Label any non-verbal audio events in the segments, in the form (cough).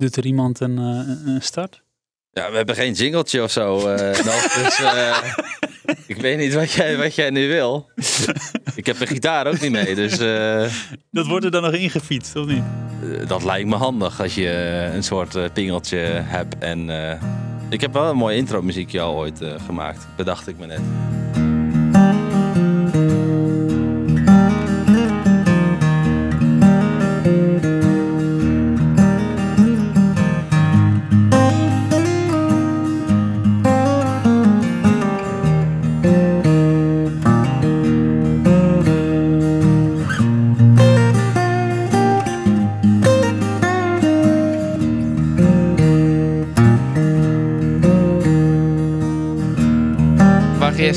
Doet er iemand een, uh, een start? Ja, we hebben geen jingletje of zo (laughs) nog. Dus uh, ik weet niet wat jij, wat jij nu wil. Ik heb mijn gitaar ook niet mee, dus... dat wordt er dan nog ingefietst, of niet? dat lijkt me handig als je een soort pingeltje hebt. En ik heb wel een mooie intro muziekje al ooit gemaakt, bedacht ik me net.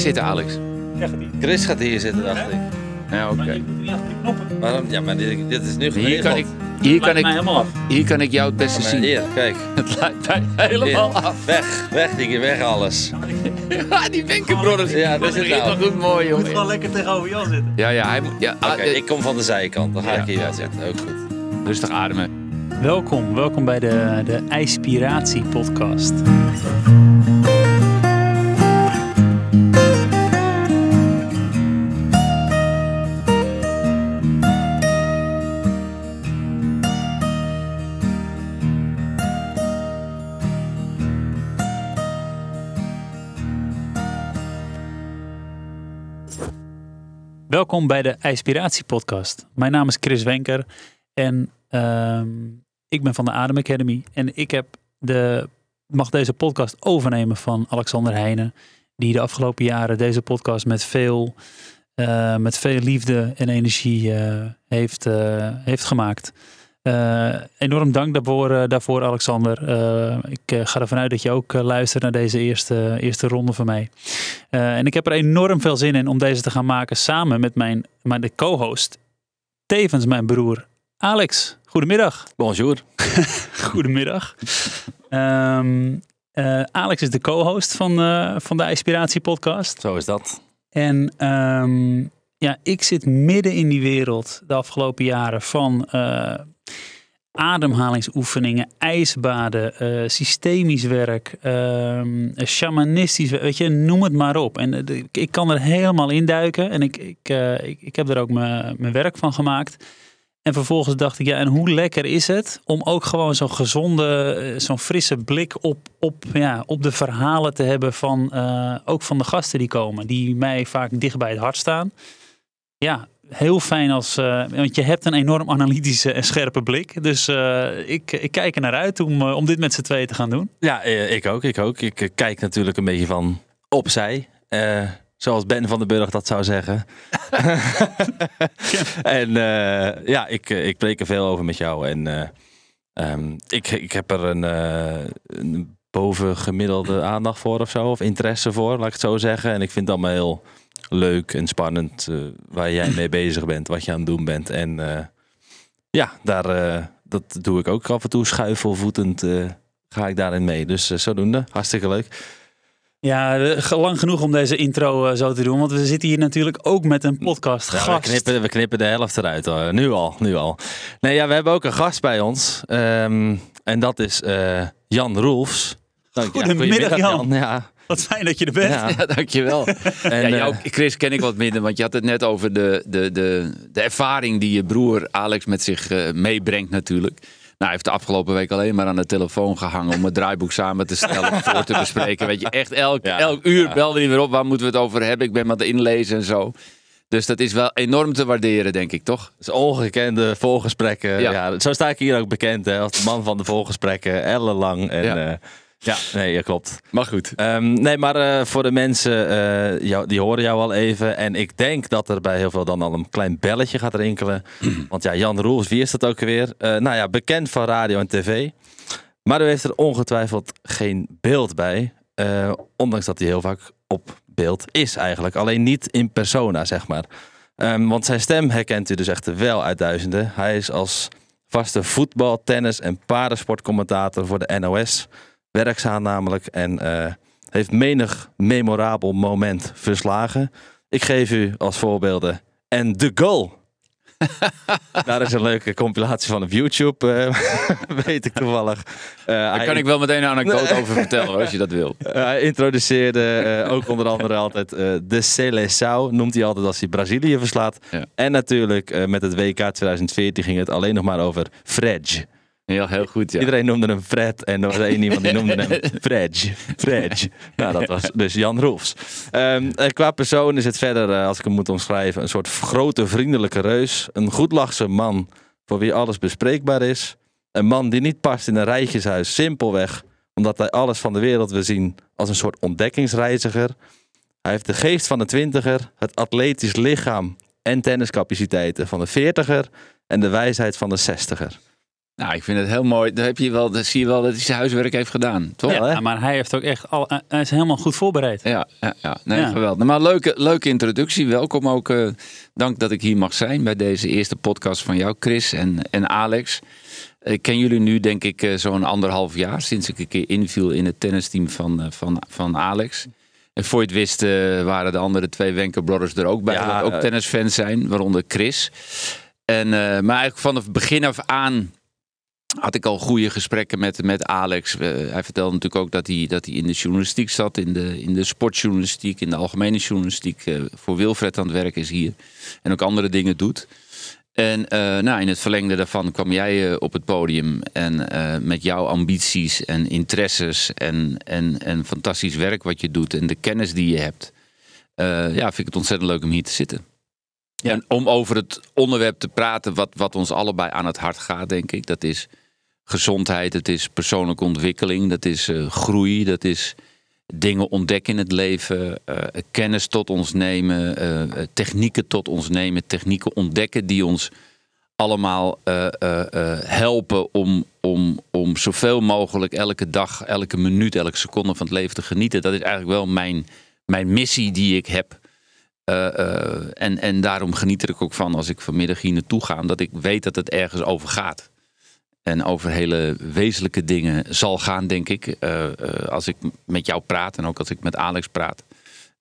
Zitten, Alex? Chris gaat hier zitten, dacht ik. Ja, oké. Okay. Waarom? Ja, maar dit, dit is nu Hier kan ik, hier kan ik, hier kan ik jou het beste zien. Hier, kijk. (laughs) Het lijkt mij helemaal af. Weg, weg, die weg alles. ja, die wenkenbrodders. Ja, dat is nou. goed mooi, jongen. moet wel lekker tegenover Jan zitten. Ja, ja. Hij, ja Oké, okay, ik kom van de zijkant. Dan ga ik hier zitten. Ook goed. Rustig ademen. Welkom, welkom bij de, de IJspiratie podcast. Welkom bij de Inspiratie Podcast. Mijn naam is Chris Wenker en uh, ik ben van de Adem Academy. En ik heb de, mag deze podcast overnemen van Alexander Heijnen, die de afgelopen jaren deze podcast met veel, uh, met veel liefde en energie uh, heeft, uh, heeft gemaakt. Uh, enorm dank daarvoor, uh, daarvoor Alexander. Uh, ik ga ervan uit dat je ook luistert naar deze eerste, eerste ronde van mij. en ik heb er enorm veel zin in om deze te gaan maken samen met mijn, mijn co-host, tevens mijn broer Alex. Goedemiddag. Bonjour. (laughs) Goedemiddag. Um, Alex is de co-host van, van de Inspiratie Podcast. Zo is dat. En um, ja, ik zit midden in die wereld de afgelopen jaren van ademhalingsoefeningen, ijsbaden, uh, systemisch werk, uh, shamanistisch weet je, noem het maar op. En uh, ik kan er helemaal induiken en ik, ik, uh, ik, ik, heb er ook mijn werk van gemaakt. En vervolgens dacht ik, ja, en hoe lekker is het om ook gewoon zo'n gezonde, zo'n frisse blik op, op, ja, op de verhalen te hebben van ook van de gasten die komen, die mij vaak dicht bij het hart staan. Ja, heel fijn als. Uh, want je hebt een enorm analytische en scherpe blik. Dus uh, ik, ik kijk er naar uit om, uh, om dit met z'n tweeën te gaan doen. Ja, ik ook. Ik ook. Ik kijk natuurlijk een beetje van opzij. zoals Ben van den Burg dat zou zeggen. (laughs) (laughs) en ja, ik, ik preek er veel over met jou. En um, ik, ik heb er een, een bovengemiddelde aandacht voor of zo. Of interesse voor, laat ik het zo zeggen. En ik vind het allemaal heel leuk en spannend uh, waar jij mee (clears throat) bezig bent, wat je aan het doen bent. En uh, ja, daar, uh, dat doe ik ook af en toe schuifelvoetend ga ik daarin mee. Dus zodoende, hartstikke leuk. Ja, lang genoeg om deze intro zo te doen, want we zitten hier natuurlijk ook met een podcast ja, gast. We knippen, we knippen de helft eruit, nu al, nu al. Nee, ja, we hebben ook een gast bij ons um, en dat is Jan Roelfs. Goedemiddag, ja, Jan. Jan. Ja, wat fijn dat je er bent. Ja, ja dankjewel. (laughs) en, ja, jou, eh, Chris ken ik wat minder, want je had het net over de, de, de, de ervaring die je broer Alex met zich uh, meebrengt natuurlijk. Nou, hij heeft de afgelopen week alleen maar aan de telefoon gehangen om het draaiboek samen te stellen, voor te bespreken. Weet je, echt elk, ja, elk uur ja. belde hij weer op, waar moeten we het over hebben? Ik ben met inlezen en zo. Dus dat is wel enorm te waarderen, denk ik, toch? is ongekende volgesprekken. Ja. ja. zo sta ik hier ook bekend hè, als de man van de volgesprekken, ellenlang. En, ja. Uh, ja, nee, dat klopt. Maar goed. Um, nee, maar uh, voor de mensen, uh, jou, die horen jou al even. En ik denk dat er bij heel veel dan al een klein belletje gaat rinkelen. (clears throat) Want ja, Jan Roels, wie is dat ook weer? Uh, nou ja, bekend van radio en tv. Maar u heeft er ongetwijfeld geen beeld bij. ondanks dat hij heel vaak op beeld is eigenlijk. Alleen niet in persona, zeg maar. Um, want zijn stem herkent u dus echt wel uit duizenden. Hij is als vaste voetbal, tennis en paardensportcommentator voor de NOS werkzaam namelijk en uh, heeft menig memorabel moment verslagen. Ik geef u als voorbeelden en de goal. (laughs) Daar is een leuke compilatie van op YouTube, uh, (laughs) weet ik toevallig. Uh, Daar kan ik wel meteen een anekdote over vertellen als je dat wil. (laughs) hij introduceerde ook onder andere altijd de Seleção, noemt hij altijd als hij Brazilië verslaat. Ja. En natuurlijk met het WK 2014 ging het alleen nog maar over Fred. Heel, heel goed, ja. Iedereen noemde hem Fred en er was één iemand die noemde hem (laughs) Fred. Fred. Nou, dat was dus Jan Roefs. Um, qua persoon is het verder, uh, als ik hem moet omschrijven, een soort grote vriendelijke reus. Een goedlachse man voor wie alles bespreekbaar is. Een man die niet past in een rijtjeshuis, simpelweg omdat hij alles van de wereld wil zien als een soort ontdekkingsreiziger. Hij heeft de geest van de twintiger, het atletisch lichaam en tenniscapaciteiten van de veertiger en de wijsheid van de zestiger. Nou, ik vind het heel mooi. Daar, heb je wel, daar zie je wel dat hij zijn huiswerk heeft gedaan, toch? Ja, maar hij heeft ook echt al, hij is helemaal goed voorbereid. Ja, ja, ja. Nee, ja. geweldig. Maar leuke, leuke introductie. Welkom ook. Uh, dank dat ik hier mag zijn bij deze eerste podcast van jou, Chris en, en Alex. Ik ken jullie nu, denk ik, uh, zo'n anderhalf jaar sinds ik een keer inviel in het tennisteam van, van, van Alex. En voor je het wist waren de andere twee Wenker Brothers er ook bij, ja, ook tennisfans zijn, waaronder Chris. En, maar eigenlijk vanaf begin af aan had ik al goede gesprekken met, met Alex. hij vertelde natuurlijk ook dat hij, dat hij in de journalistiek zat, in de, in de sportjournalistiek, in de algemene journalistiek. Uh, voor Wilfred aan het werk is hier. En ook andere dingen doet. En uh, nou, in het verlengde daarvan kwam jij uh, op het podium. En met jouw ambities en interesses en, en, en fantastisch werk wat je doet en de kennis die je hebt. ja, vind ik het ontzettend leuk om hier te zitten. Ja. En om over het onderwerp te praten wat, wat ons allebei aan het hart gaat, denk ik. Dat is gezondheid, het is persoonlijke ontwikkeling, dat is uh, groei, dat is dingen ontdekken in het leven, uh, kennis tot ons nemen, uh, technieken tot ons nemen, technieken ontdekken die ons allemaal helpen om, om, om zoveel mogelijk elke dag, elke minuut, elke seconde van het leven te genieten. Dat is eigenlijk wel mijn, mijn missie die ik heb. en, en daarom geniet ik ook van als ik vanmiddag hier naartoe ga, dat ik weet dat het ergens over gaat en over hele wezenlijke dingen zal gaan, denk ik. Uh, als ik met jou praat en ook als ik met Alex praat.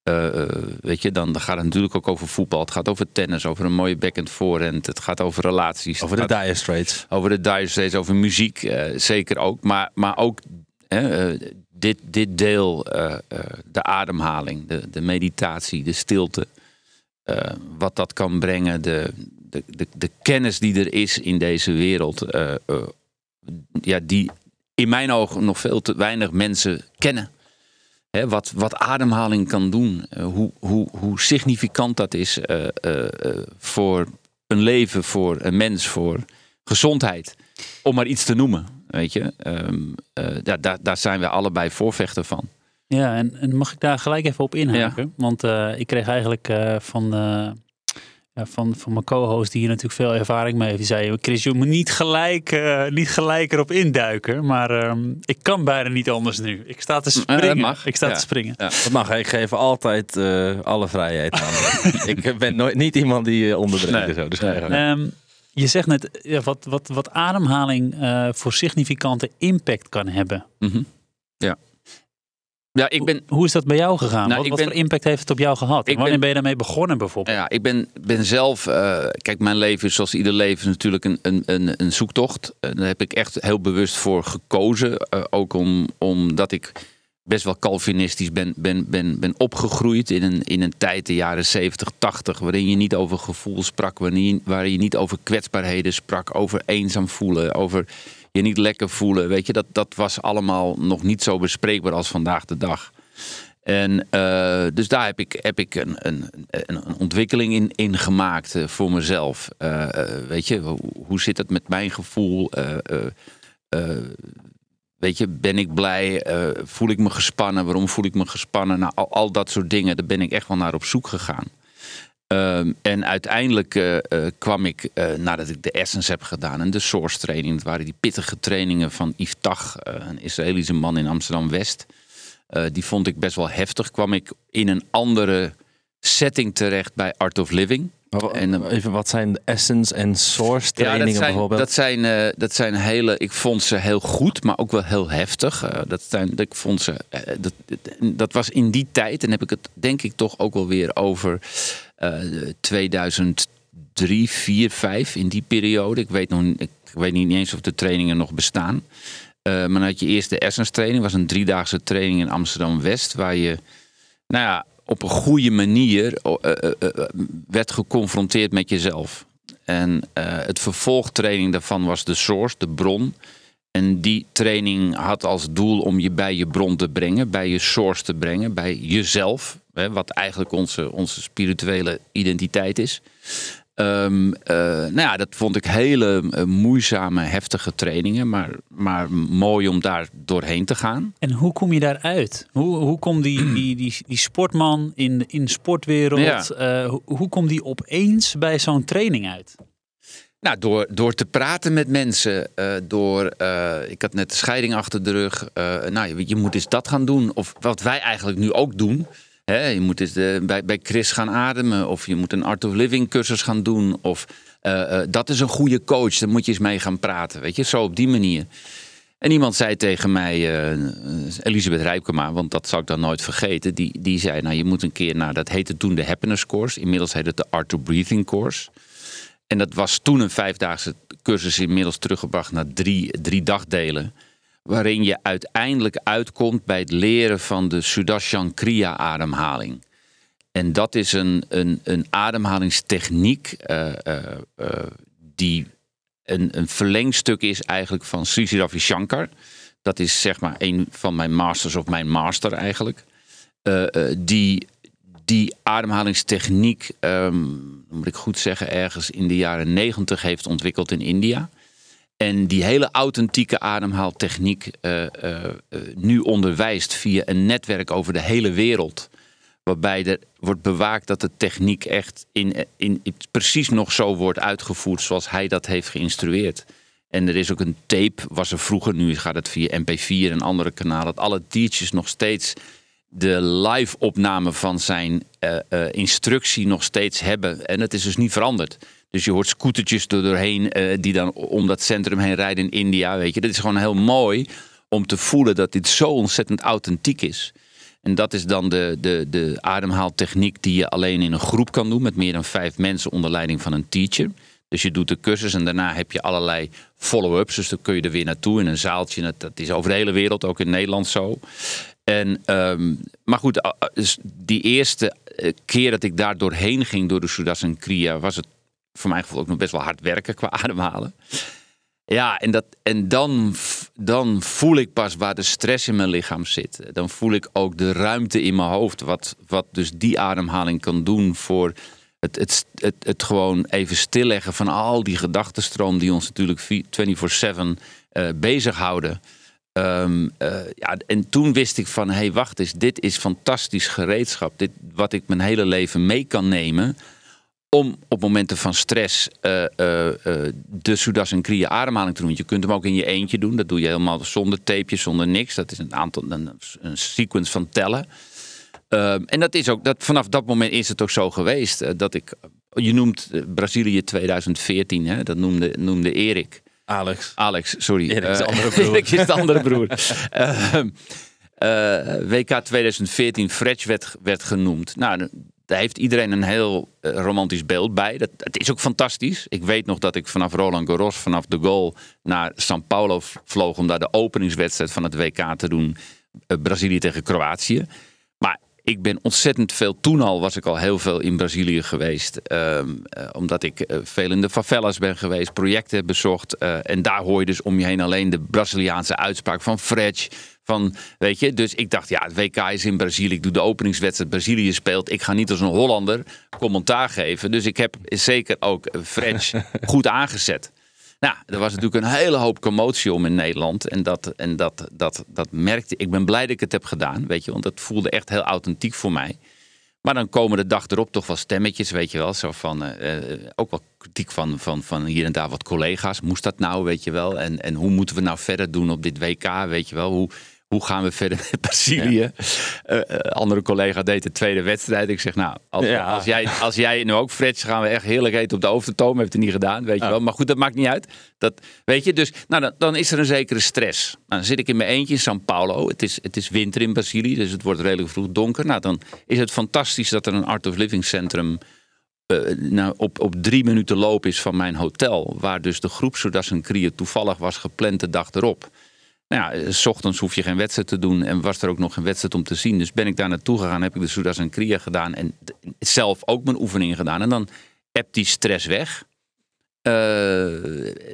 Uh, weet je, dan, gaat het natuurlijk ook over voetbal. Het gaat over tennis, over een mooie back-end voorhand. Het gaat over relaties. Over de dire straits. Over de dire straits, over muziek, zeker ook. Maar, maar ook dit, dit deel, de ademhaling, de, de meditatie, de stilte. wat dat kan brengen, de, de, de, de kennis die er is in deze wereld, uh, uh, ja, die in mijn ogen nog veel te weinig mensen kennen. Hè, wat, wat ademhaling kan doen, uh, hoe, hoe, hoe significant dat is voor een leven, voor een mens, voor gezondheid. Om maar iets te noemen, weet je. Um, daar, daar, daar zijn we allebei voorvechter van. Ja, en, en mag ik daar gelijk even op inhaken? Ja. Want ik kreeg eigenlijk van ja, van, van mijn co-host, die hier natuurlijk veel ervaring mee heeft. Die zei, Chris, je moet niet gelijk, uh, niet gelijk erop induiken. Maar uh, ik kan bijna niet anders nu. Ik sta te springen. Uh, mag. Ik sta te springen. Ja. Dat mag. Ik geef altijd uh, alle vrijheid aan. (laughs) ik ben nooit, niet iemand die onderbrengt. Nee. Zo, dus um, je zegt net ja, wat, wat, wat ademhaling voor significante impact kan hebben. Mm -hmm. Ja. Ja, ik ben, Hoe is dat bij jou gegaan? Nou, wat, voor impact heeft het op jou gehad? En wanneer ben, ben je daarmee begonnen bijvoorbeeld? Ja, ik ben, ben zelf... Uh, kijk, mijn leven is zoals ieder leven natuurlijk een, een, een, een zoektocht. Uh, daar heb ik echt heel bewust voor gekozen. Uh, ook om, omdat ik best wel Calvinistisch ben, ben, ben, ben opgegroeid in een, in een tijd, de jaren 70, 80, waarin je niet over gevoel sprak, waarin je, waarin je niet over kwetsbaarheden sprak, over eenzaam voelen, over je niet lekker voelen. Weet je, dat, dat was allemaal nog niet zo bespreekbaar als vandaag de dag. En uh, dus daar heb ik, heb ik een, een, een ontwikkeling in, in gemaakt uh, voor mezelf. Uh, weet je, hoe, hoe, zit het met mijn gevoel? weet je, ben ik blij? voel ik me gespannen? Waarom voel ik me gespannen? Nou, al, al dat soort dingen, daar ben ik echt wel naar op zoek gegaan. Um, en uiteindelijk uh, uh, kwam ik, uh, nadat ik de Essence heb gedaan en de Source training, dat waren die pittige trainingen van Yves Tag, een Israëlische man in Amsterdam-West. die vond ik best wel heftig. Kwam ik in een andere setting terecht bij Art of Living. En, even, wat zijn de Essence en Source trainingen ja, dat zijn, bijvoorbeeld? Dat zijn, dat zijn hele, ik vond ze heel goed, maar ook wel heel heftig. dat, zijn, ik vond ze, dat, dat was in die tijd, en heb ik het denk ik toch ook wel weer over 2010 drie, vier, vijf in die periode. Ik weet, nog, ik weet niet eens of de trainingen nog bestaan. Uh, maar dan had je eerst de Essence training. was een driedaagse training in Amsterdam-West. Waar je nou ja, op een goede manier werd geconfronteerd met jezelf. En het vervolgtraining daarvan was de source, de bron. En die training had als doel om je bij je bron te brengen, bij je source te brengen, bij jezelf, hè, wat eigenlijk onze, onze spirituele identiteit is. Um, nou ja, dat vond ik hele uh, moeizame, heftige trainingen, maar, maar mooi om daar doorheen te gaan. En hoe kom je daaruit? Hoe, hoe komt die, (clears throat) die, die, die sportman in, in de sportwereld, ja. uh, hoe, hoe komt die opeens bij zo'n training uit? Nou, door, door te praten met mensen, uh, door, uh, ik had net de scheiding achter de rug. Uh, nou, je, je, moet eens dat gaan doen. Of wat wij eigenlijk nu ook doen. Hè, je moet bij, bij Chris gaan ademen. Of je moet een Art of Living cursus gaan doen. Of dat is een goede coach, daar moet je eens mee gaan praten. Weet je, zo op die manier. En iemand zei tegen mij, Elisabeth Rijpkema, want dat zou ik dan nooit vergeten. Die, die zei, nou je moet een keer naar, dat heette toen de Happiness Course. Inmiddels heet het de Art of Breathing Course. En dat was toen een vijfdaagse cursus, inmiddels teruggebracht naar drie, drie dagdelen. Waarin je uiteindelijk uitkomt bij het leren van de Sudarshan Kriya ademhaling. En dat is een, een, een ademhalingstechniek uh, uh, uh, die een, een verlengstuk is eigenlijk van Sri Ravi Shankar. Dat is zeg maar een van mijn masters of mijn master eigenlijk. die die ademhalingstechniek, um, moet ik goed zeggen, ergens in de jaren negentig heeft ontwikkeld in India. En die hele authentieke ademhaaltechniek uh, nu onderwijst via een netwerk over de hele wereld. Waarbij er wordt bewaakt dat de techniek echt in, in, precies nog zo wordt uitgevoerd zoals hij dat heeft geïnstrueerd. En er is ook een tape, was er vroeger, nu gaat het via MP4 en andere kanalen, dat alle teachers nog steeds de live opname van zijn uh, uh, instructie nog steeds hebben. En het is dus niet veranderd. Dus je hoort scootertjes er doorheen uh, die dan om dat centrum heen rijden in India. Weet je, dat is gewoon heel mooi om te voelen dat dit zo ontzettend authentiek is. En dat is dan de, de, de ademhaaltechniek die je alleen in een groep kan doen met meer dan vijf mensen onder leiding van een teacher. Dus je doet de cursus en daarna heb je allerlei follow-ups. Dus dan kun je er weer naartoe in een zaaltje. Dat is over de hele wereld, ook in Nederland zo. En, um, maar goed, dus die eerste eh, keer dat ik daar doorheen ging door de Sudasan Kriya, was het voor mijn gevoel ook nog best wel hard werken qua (laughs) ademhalen. Ja, en, dat, en dan, dan voel ik pas waar de stress in mijn lichaam zit. Dan voel ik ook de ruimte in mijn hoofd. Wat, wat dus die ademhaling kan doen voor het, het, het, het gewoon even stilleggen van al die gedachtenstroom die ons natuurlijk 24-7 uh, bezighouden. Um, uh, ja, en toen wist ik van, hé hey, wacht eens, dit is fantastisch gereedschap. Dit, wat ik mijn hele leven mee kan nemen om op momenten van stress uh, uh, de Sudas en Kriya ademhaling te doen. Je kunt hem ook in je eentje doen. Dat doe je helemaal zonder tapejes, zonder niks. Dat is een aantal, een, sequence van tellen. Um, en dat is ook, dat, vanaf dat moment is het ook zo geweest. dat ik, je noemt Brazilië 2014, hè, dat noemde, noemde Erik. Alex. Alex, sorry. Erik (laughs) is de andere broer. Erik is de andere broer. WK 2014, Fretch werd, werd genoemd. Nou, daar heeft iedereen een heel uh, romantisch beeld bij. Dat, het is ook fantastisch. Ik weet nog dat ik vanaf Roland Garros, vanaf de goal naar São Paulo vloog om daar de openingswedstrijd van het WK te doen. Uh, Brazilië tegen Kroatië ik ben ontzettend veel, toen al was ik al heel veel in Brazilië geweest. Um, uh, omdat ik uh, veel in de favelas ben geweest, projecten heb bezocht. Uh, en daar hoor je dus om je heen alleen de Braziliaanse uitspraak van Fred. Van, weet je, dus ik dacht, ja, het WK is in Brazilië. Ik doe de openingswedstrijd. Brazilië speelt. Ik ga niet als een Hollander commentaar geven. Dus ik heb zeker ook French (laughs) goed aangezet. Nou, er was natuurlijk een hele hoop commotie om in Nederland. En, dat, en dat, dat, dat merkte ik. ben blij dat ik het heb gedaan, weet je. Want het voelde echt heel authentiek voor mij. Maar dan komen de dag erop toch wel stemmetjes, weet je wel. Zo van, uh, ook wel kritiek van, van, van hier en daar wat collega's. Moest dat nou, weet je wel? En, en hoe moeten we nou verder doen op dit WK, weet je wel? Hoe, hoe gaan we verder met Brazilië? Ja. Uh, andere collega deed de tweede wedstrijd. Ik zeg, nou, als, ja. als, jij, als jij nu ook Frits, gaan we echt heerlijk eten op de overtoom. Heeft hij niet gedaan, weet je wel. Maar goed, dat maakt niet uit. Dat, weet je, dus nou, dan, dan is er een zekere stress. Nou, dan zit ik in mijn eentje in São Paulo. Het is, het is winter in Brazilië, dus het wordt redelijk vroeg donker. Nou, dan is het fantastisch dat er een Art of Living Centrum nou, op, op drie minuten loop is van mijn hotel. Waar dus de groep Sudasan Kriya toevallig was gepland de dag erop. Nou ja, s ochtends hoef je geen wedstrijd te doen en was er ook nog geen wedstrijd om te zien. Dus ben ik daar naartoe gegaan, heb ik de Sudasan Kriya gedaan en zelf ook mijn oefeningen gedaan. En dan heb die stress weg. Uh,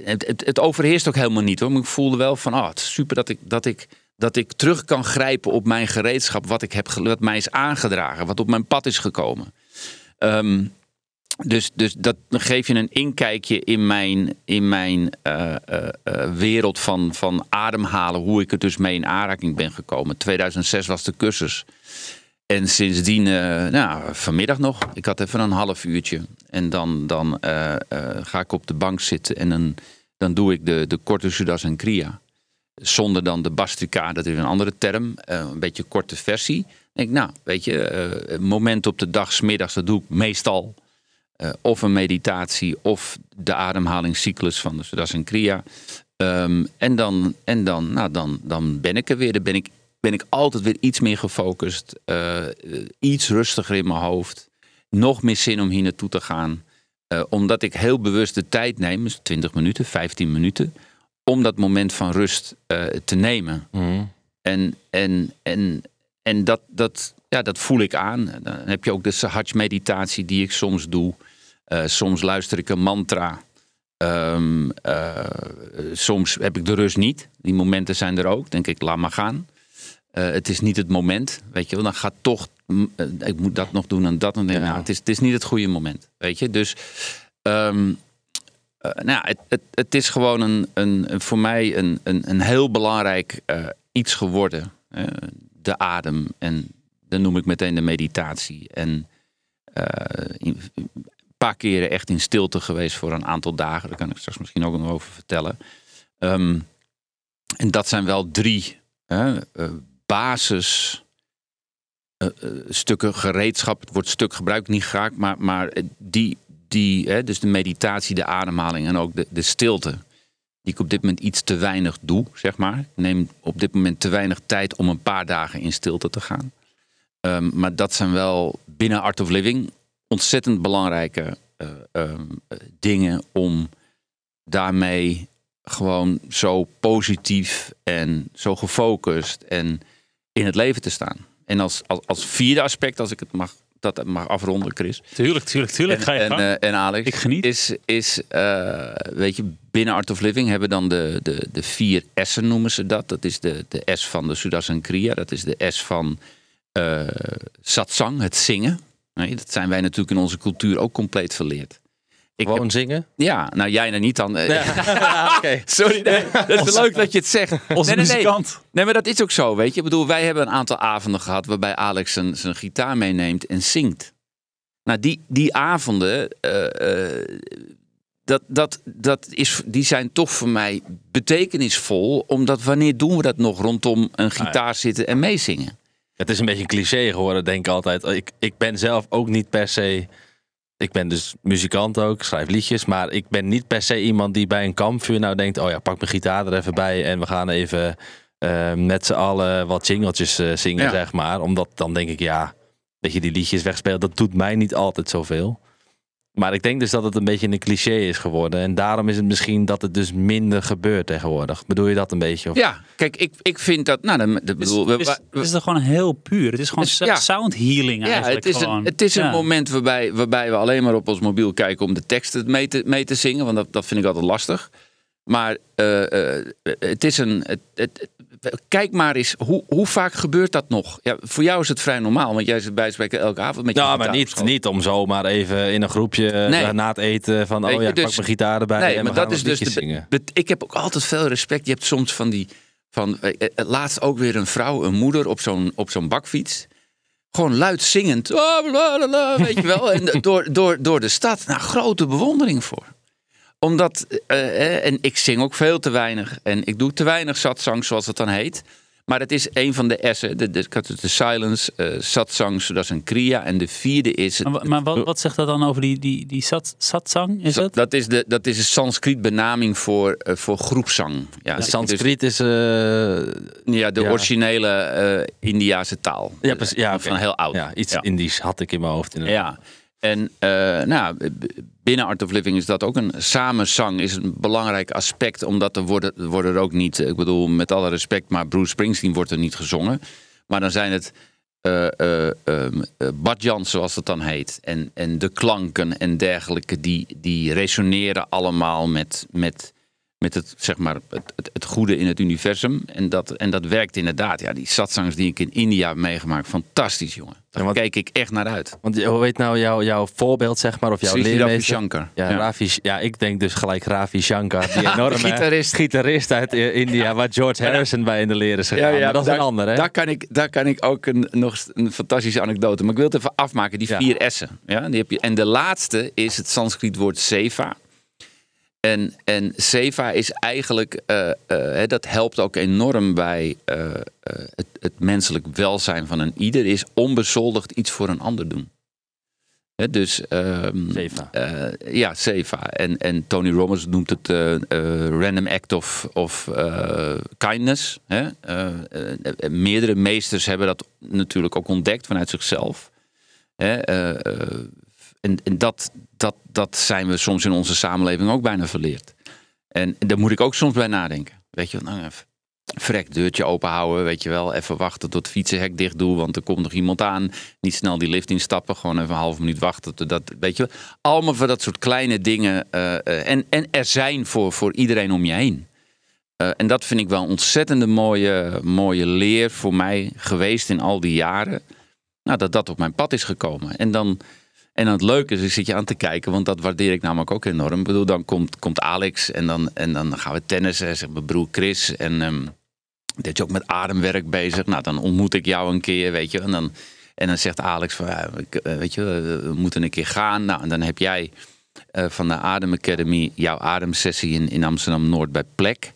het, het, het, overheerst ook helemaal niet hoor. Ik voelde wel van, oh, het is super dat ik, dat ik, dat ik terug kan grijpen op mijn gereedschap. Wat, ik heb, wat mij is aangedragen, wat op mijn pad is gekomen. Um, dus, dus dat geef je een inkijkje in mijn, in mijn uh, uh, wereld van, van ademhalen. Hoe ik er dus mee in aanraking ben gekomen. 2006 was de cursus. En sindsdien, nou, vanmiddag nog. Ik had even een half uurtje. En dan, dan ga ik op de bank zitten. En dan, dan doe ik de, de korte Sudas en Kriya. Zonder dan de Bastrika, dat is een andere term. een beetje korte versie. denk ik, nou, weet je, moment op de dag, smiddags, dat doe ik meestal uh, of een meditatie of de ademhalingscyclus van de Sudasan Kriya. Um, en dan, en dan, nou, dan, dan ben ik er weer. Dan ben ik, ben ik altijd weer iets meer gefocust. Uh, iets rustiger in mijn hoofd. Nog meer zin om hier naartoe te gaan. Uh, omdat ik heel bewust de tijd neem, dus 20 minuten, 15 minuten, om dat moment van rust te nemen. Mm. En, en, en, en dat, dat, ja, dat voel ik aan. Dan heb je ook de Sahaj-meditatie die ik soms doe. Uh, soms luister ik een mantra. Um, uh, soms heb ik de rust niet. Die momenten zijn er ook. Denk ik, laat maar gaan. Uh, het is niet het moment. Weet je wel, dan gaat toch. ik moet dat nog doen en dat. En ja. nou, het, is, het is niet het goede moment. Weet je, dus. Um, nou, het, het, het, is gewoon een, een, voor mij een, een, een heel belangrijk iets geworden. de adem. En dan noem ik meteen de meditatie. En paar keren echt in stilte geweest voor een aantal dagen. Daar kan ik straks misschien ook nog over vertellen. Um, en dat zijn wel drie uh, basis uh, stukken gereedschap. Het wordt stuk gebruikt niet graag, maar, maar die, die hè, dus de meditatie, de ademhaling en ook de, de stilte. Die ik op dit moment iets te weinig doe, zeg maar. Ik neem op dit moment te weinig tijd om een paar dagen in stilte te gaan. Um, maar dat zijn wel binnen Art of Living ontzettend belangrijke uh, uh, dingen om daarmee gewoon zo positief en zo gefocust en in het leven te staan. En als, als, als vierde aspect, als ik het mag, dat mag afronden, Chris. Tuurlijk, tuurlijk, tuurlijk. En, Ga je en, uh, en Alex. Ik geniet. Is, is weet je, binnen Art of Living hebben we dan de, de, de vier S'en noemen ze dat. Dat is de, de S van de Sudasan Kriya. Dat is de S van satsang, het zingen. Nee, dat zijn wij natuurlijk in onze cultuur ook compleet verleerd. Ik Gewoon heb... zingen? Ja, nou jij er niet dan. (laughs) Ja. Sorry, nee, dat is leuk dat je het zegt. Onze nee, nee, nee. nee, maar dat is ook zo, weet je. Ik bedoel, wij hebben een aantal avonden gehad waarbij Alex zijn, zijn gitaar meeneemt en zingt. Nou, die, die avonden, uh, uh, dat, dat, dat is, die zijn toch voor mij betekenisvol. Omdat wanneer doen we dat nog rondom een gitaar zitten en meezingen? Het is een beetje een cliché geworden, denk ik altijd. Ik, ik ben zelf ook niet per se. Ik ben dus muzikant ook, schrijf liedjes. Maar ik ben niet per se iemand die bij een kampvuur nou denkt: oh ja, pak mijn gitaar er even bij en we gaan even uh, met z'n allen wat jingeltjes uh, zingen, zeg maar. Omdat dan denk ik, ja, dat je die liedjes wegspelen, dat doet mij niet altijd zoveel. Maar ik denk dus dat het een beetje een cliché is geworden. En daarom is het misschien dat het dus minder gebeurt tegenwoordig. Bedoel je dat een beetje? Of? Ja, kijk, ik, ik vind dat... Nou, de, de bedoel, het, is, het is toch gewoon heel puur. Het is gewoon ja. sound healing eigenlijk. Ja, het is gewoon. een, het is een moment waarbij, waarbij we alleen maar op ons mobiel kijken... om de teksten mee te, mee te zingen. Want dat, dat vind ik altijd lastig. Maar uh, uh, het is een... Het, het, kijk maar eens, hoe, hoe vaak gebeurt dat nog? Ja, voor jou is het vrij normaal, want jij zit bijspreken elke avond met je Nou, maar niet, niet om zomaar even in een groepje nee. na het eten van, oh ja, dus, pak mijn gitaar erbij nee, en maar dat is dus de, zingen. De, ik heb ook altijd veel respect. Je hebt soms van die, van, eh, laatst ook weer een vrouw, een moeder op zo'n op zo'n bakfiets. Gewoon luid zingend, weet je wel, en (laughs) door, door, door de stad. Nou, grote bewondering voor omdat, uh, en ik zing ook veel te weinig. En ik doe te weinig satsang, zoals het dan heet. Maar het is een van de S'en. De, de, de silence, uh, satsang, dat is een kriya. En de vierde is... Het, maar, wat, wat zegt dat dan over die, die, die sat, satsang? Is het? Dat is, de, dat is een Sanskriet benaming voor, uh, voor groepszang. Ja, de Sanskriet is... Uh, ja, de ja. originele Indiase taal. Ja, precies, ja, Van heel oud. Ja, iets ja. Indisch had ik in mijn hoofd. Inderdaad. Ja. En nou, binnen Art of Living is dat ook een samenzang, is een belangrijk aspect. Omdat er worden, worden er ook niet, ik bedoel met alle respect, maar Bruce Springsteen wordt er niet gezongen. Maar dan zijn het uh, badjan, zoals het dan heet. En, en de klanken en dergelijke, die, die resoneren allemaal met, met, met het, zeg maar, het, het, goede in het universum. En dat, en dat werkt inderdaad. Ja, die satsangers die ik in India heb meegemaakt, fantastisch jongen. Daar ja, kijk ik echt naar uit. Want hoe weet nou jouw, jouw voorbeeld, zeg maar, of jouw Sri leermeester? Shankar. Ja, ja. Ravi, ja, ik denk dus gelijk Ravi Shankar, die (laughs) enorme gitarist. gitarist uit India, waar George Harrison bij in de leren is gegaan. Ja, maar dat is een ander, hè? Daar kan ik, daar kan ik ook een, nog een fantastische anekdote. Maar ik wil het even afmaken, die vier S'en. Ja, die heb je. En de laatste is het Sanskriet woord seva. En, en Seva is eigenlijk, uh, uh, dat helpt ook enorm bij uh, het, het, menselijk welzijn van een ieder, is onbezoldigd iets voor een ander doen. He, dus, um, Seva. ja, Seva. En, en Tony Robbins noemt het random act of, of kindness. Meerdere meesters hebben dat natuurlijk ook ontdekt vanuit zichzelf. Hè? En, en dat, dat, dat zijn we soms in onze samenleving ook bijna verleerd. En daar moet ik ook soms bij nadenken. Weet je, nou, even frek, deurtje open houden, weet je wel. Even wachten tot het fietsenhek dicht doe, want er komt nog iemand aan. Niet snel die lift instappen, gewoon even een half minuut wachten. Dat, weet je Allemaal voor dat soort kleine dingen. Uh, uh, en, en er zijn voor, voor iedereen om je heen. Uh, en dat vind ik wel een ontzettende mooie, mooie leer voor mij geweest in al die jaren. Nou, dat dat op mijn pad is gekomen. En dan en dan het leuke is, ik zit je aan te kijken, want dat waardeer ik namelijk ook enorm. Ik bedoel, dan komt, komt Alex en dan, en dan gaan we tennissen, zeg mijn broer Chris. En um, dat je ook met ademwerk bezig. Nou, dan ontmoet ik jou een keer, weet je. En dan, en dan zegt Alex van, ja, eh, weet je, we moeten een keer gaan. Nou, en dan heb jij uh, van de Adem Academy jouw ademsessie in, in Amsterdam-Noord bij Plek.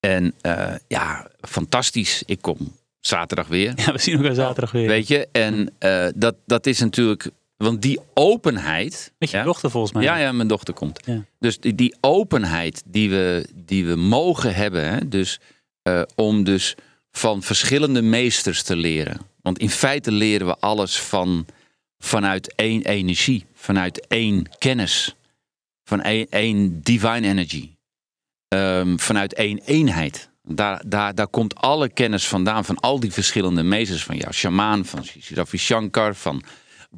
En uh, ja, fantastisch. Ik kom zaterdag weer. Ja, we zien elkaar zaterdag weer. Weet je, en uh, dat, dat is natuurlijk want die openheid. Met je dochter volgens mij. Ja, ja, mijn dochter komt. Ja. Dus die, die, openheid die we, die we mogen hebben. Hè, dus, uh, om dus van verschillende meesters te leren. Want in feite leren we alles van, vanuit één energie. Vanuit één kennis. Van één, één divine energy. Um, vanuit één eenheid. Daar, daar, daar komt alle kennis vandaan. Van al die verschillende meesters. Van jouw shamaan, van Ravi Shankar, van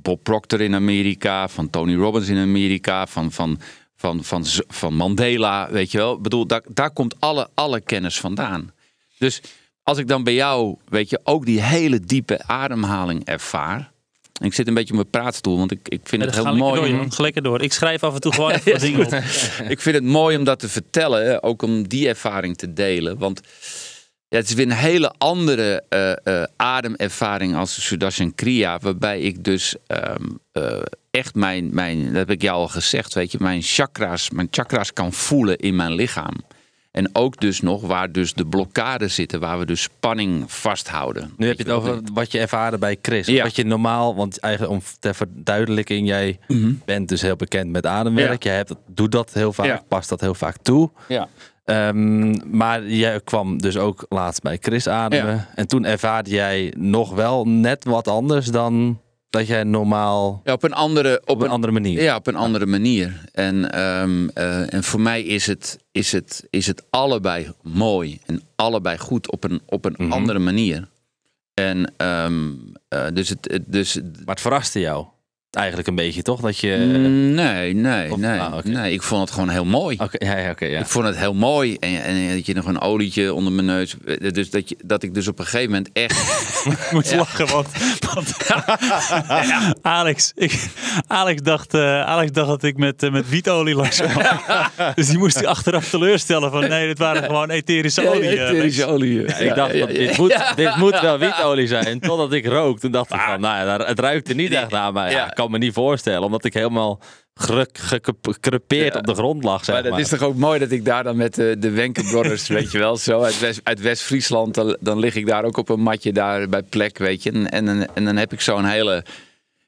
Bob Proctor in Amerika, van Tony Robbins in Amerika, van, van, van, van, van Mandela, weet je wel. Ik bedoel, daar, daar komt alle, alle kennis vandaan. Dus als ik dan bij jou, weet je, ook die hele diepe ademhaling ervaar. Ik zit een beetje op mijn praatstoel, want ik, ik vind het heel mooi. Door, ga lekker door. Ik schrijf af en toe gewoon (laughs) even wat dingen op. (laughs) ik vind het mooi om dat te vertellen, ook om die ervaring te delen. Want ja, het is weer een hele andere uh, uh, ademervaring als Sudarshan Kriya. Waarbij ik dus um, uh, echt mijn, mijn, dat heb ik jou al gezegd, weet je, mijn chakras, mijn chakras kan voelen in mijn lichaam. En ook dus nog waar dus de blokkades zitten, waar we dus spanning vasthouden. Nu heb je het over wat je ervaren bij Chris. Ja. Wat je normaal, want eigenlijk om ter verduidelijking, jij mm -hmm. bent dus heel bekend met ademwerk. Ja. Jij hebt, doet dat heel vaak, ja. past dat heel vaak toe. Ja. Um, maar jij kwam dus ook laatst bij Chris ademen. Ja. En toen ervaarde jij nog wel net wat anders dan dat jij normaal. Ja, op een andere, op, op een, andere manier. Ja, op een andere manier. En, um, uh, en voor mij is het, is, het, is het allebei mooi en allebei goed op een, op een mm -hmm. andere manier. En um, uh, dus het. Dus, maar het verraste jou? Eigenlijk een beetje, toch? Dat je... Nee, nee, of, nee. Ah, okay. nee. Ik vond het gewoon heel mooi. Okay, ja, okay, ja. Ik vond het heel mooi. En, en dat je nog een olietje onder mijn neus... Dus dat, je, dat ik dus op een gegeven moment echt... (laughs) ik moet ja. lachen, want... want (laughs) ja. Alex, ik, Alex, dacht, uh, Alex dacht dat ik met, uh, met wietolie langs (laughs) Dus die moest hij achteraf teleurstellen van... Nee, dit waren gewoon etherische olie. Ja, etherische olie. ik dacht, dit, moet, dit moet wel wietolie zijn. Totdat ik rook. Toen dacht ik van, nou ja, het ruikt er niet echt naar. Maar ja, kan me niet voorstellen, omdat ik helemaal gekrepeerd ja. op de grond lag. Zeg maar dat is toch ook mooi dat ik daar dan met de, de Wenke Brothers, (laughs) weet je wel, zo uit, West, uit West-Friesland, dan, dan, lig ik daar ook op een matje daar bij plek, weet je. En, en, en dan heb ik zo'n hele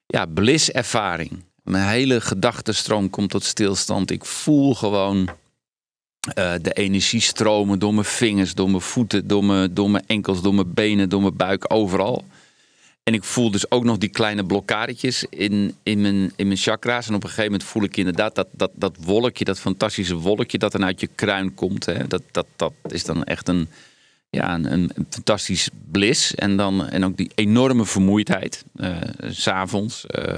ja, bliss-ervaring. Mijn hele gedachtenstroom komt tot stilstand. Ik voel gewoon uh, de energie stromen door mijn vingers, door mijn voeten, door mijn, door mijn enkels, door mijn benen, door mijn buik, overal. En ik voel dus ook nog die kleine blokkadetjes in, in, mijn, in mijn chakra's. En op een gegeven moment voel ik inderdaad dat, dat, dat wolkje, dat fantastische wolkje dat dan uit je kruin komt. Hè. Dat, dat, dat is dan echt een, ja, een, een fantastisch bliss. En, dan, en ook die enorme vermoeidheid, uh, s'avonds. Uh,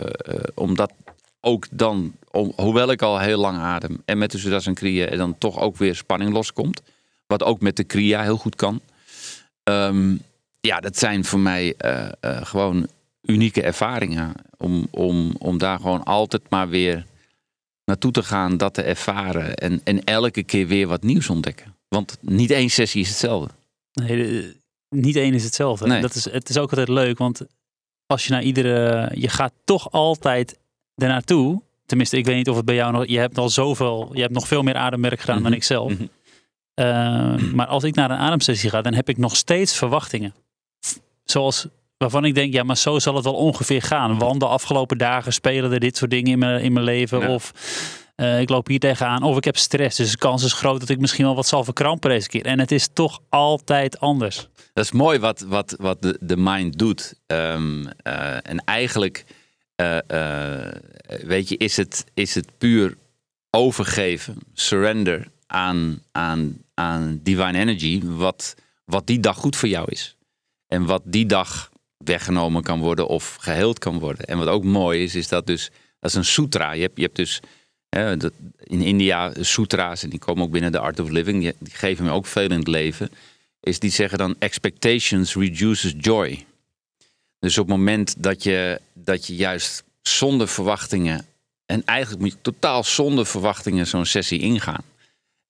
omdat ook dan, hoewel ik al heel lang adem en met de Sudas en Kriya, dan toch ook weer spanning loskomt. Wat ook met de Kriya heel goed kan. Um, ja, dat zijn voor mij uh, uh, gewoon unieke ervaringen. Om, om, om daar gewoon altijd maar weer naartoe te gaan, dat te ervaren. En, en elke keer weer wat nieuws ontdekken. Want niet één sessie is hetzelfde. Nee, niet één is hetzelfde. Nee. Dat is, het is ook altijd leuk, want als je naar iedere. Je gaat toch altijd ernaartoe. Tenminste, ik weet niet of het bij jou nog. Je hebt al zoveel. Je hebt nog veel meer ademwerk gedaan mm -hmm. dan ik zelf. Mm -hmm. uh, maar als ik naar een ademsessie ga, dan heb ik nog steeds verwachtingen zoals waarvan ik denk, ja, maar zo zal het wel ongeveer gaan. Want de afgelopen dagen spelen er dit soort dingen in mijn, in mijn leven. Of uh, ik loop hier tegenaan. Of ik heb stress. Dus de kans is groot dat ik misschien wel wat zal verkrampen deze keer. En het is toch altijd anders. Dat is mooi wat, wat, wat de, de mind doet. Um, uh, en eigenlijk, uh, weet je, is het, is het puur overgeven, surrender aan, aan, aan divine energy. Wat, wat die dag goed voor jou is. En wat die dag weggenomen kan worden of geheeld kan worden. En wat ook mooi is, is dat dus, dat is een sutra. Je hebt, je hebt dus hè, dat, in India sutra's, en die komen ook binnen de Art of Living, die, geven me ook veel in het leven. Is die zeggen dan expectations reduces joy. Dus op het moment dat je, dat je juist zonder verwachtingen, en eigenlijk moet je totaal zonder verwachtingen zo'n sessie ingaan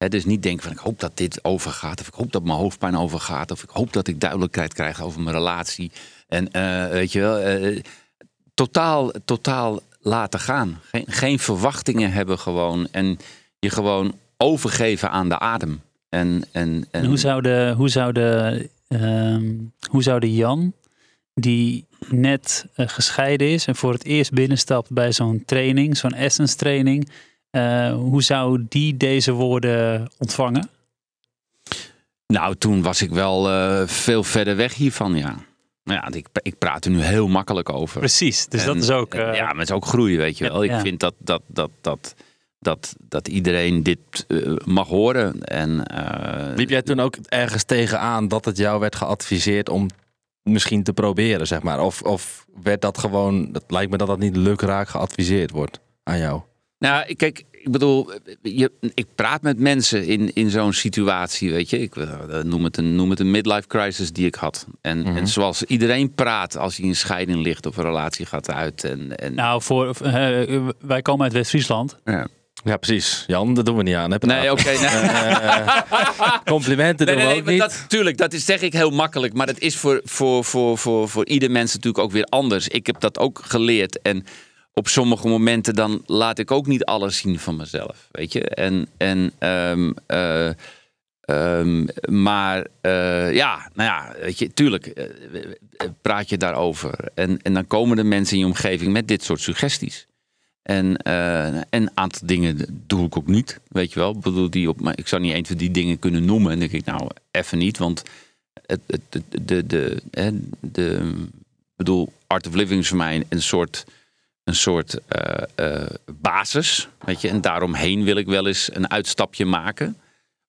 dus niet denken van ik hoop dat dit overgaat. Of ik hoop dat mijn hoofdpijn overgaat. Of ik hoop dat ik duidelijkheid krijg over mijn relatie. En uh, weet je wel, uh, totaal, totaal laten gaan. Geen, geen verwachtingen hebben gewoon. En je gewoon overgeven aan de adem. En, en, en... Hoe, zou de, hoe, zou de, hoe zou de Jan, die net gescheiden is en voor het eerst binnenstapt bij zo'n training, zo'n essence training uh, hoe zou die deze woorden ontvangen? Nou, toen was ik wel uh, veel verder weg hiervan, ja. Nou ja, ik, ik praat er nu heel makkelijk over. Precies, dus en, dat is ook... Uh... Ja, maar het is ook groeien, weet je wel. Ik vind dat, dat, dat, dat, dat, dat iedereen dit mag horen. En, Liep jij toen ook ergens tegenaan dat het jou werd geadviseerd om misschien te proberen, zeg maar? Of, of werd dat gewoon... Het lijkt me dat dat niet lukraak geadviseerd wordt aan jou. Nou, kijk, ik bedoel, je, ik praat met mensen in, in zo'n situatie, weet je. Ik uh, noem het, een, noem het een midlife crisis die ik had. En, mm -hmm. en zoals iedereen praat als hij in scheiding ligt of een relatie gaat uit. En, en... Nou, voor, uh, wij komen uit West-Friesland. Ja. Ja, precies. Jan, dat doen we niet aan. Heb nee, oké. Okay, nee. uh, complimenten (laughs) nee, doen nee, we ook niet. Dat, tuurlijk, dat is, zeg ik heel makkelijk. Maar dat is voor, voor, voor, voor, voor ieder mens natuurlijk ook weer anders. Ik heb dat ook geleerd. En op sommige momenten dan laat ik ook niet alles zien van mezelf. Weet je? En, en um, uh, um, maar uh, ja, nou ja, weet je, tuurlijk uh, praat je daarover. En, en dan komen de mensen in je omgeving met dit soort suggesties. En, en een aantal dingen doe ik ook niet, weet je wel. Ik bedoel, die op, maar ik zou niet eens die dingen kunnen noemen. En dan denk ik, nou, even niet, want het, het, de, de, de, de, de bedoel, Art of Living is voor mij een soort een soort uh, uh, basis. Weet je? En daaromheen wil ik wel eens een uitstapje maken.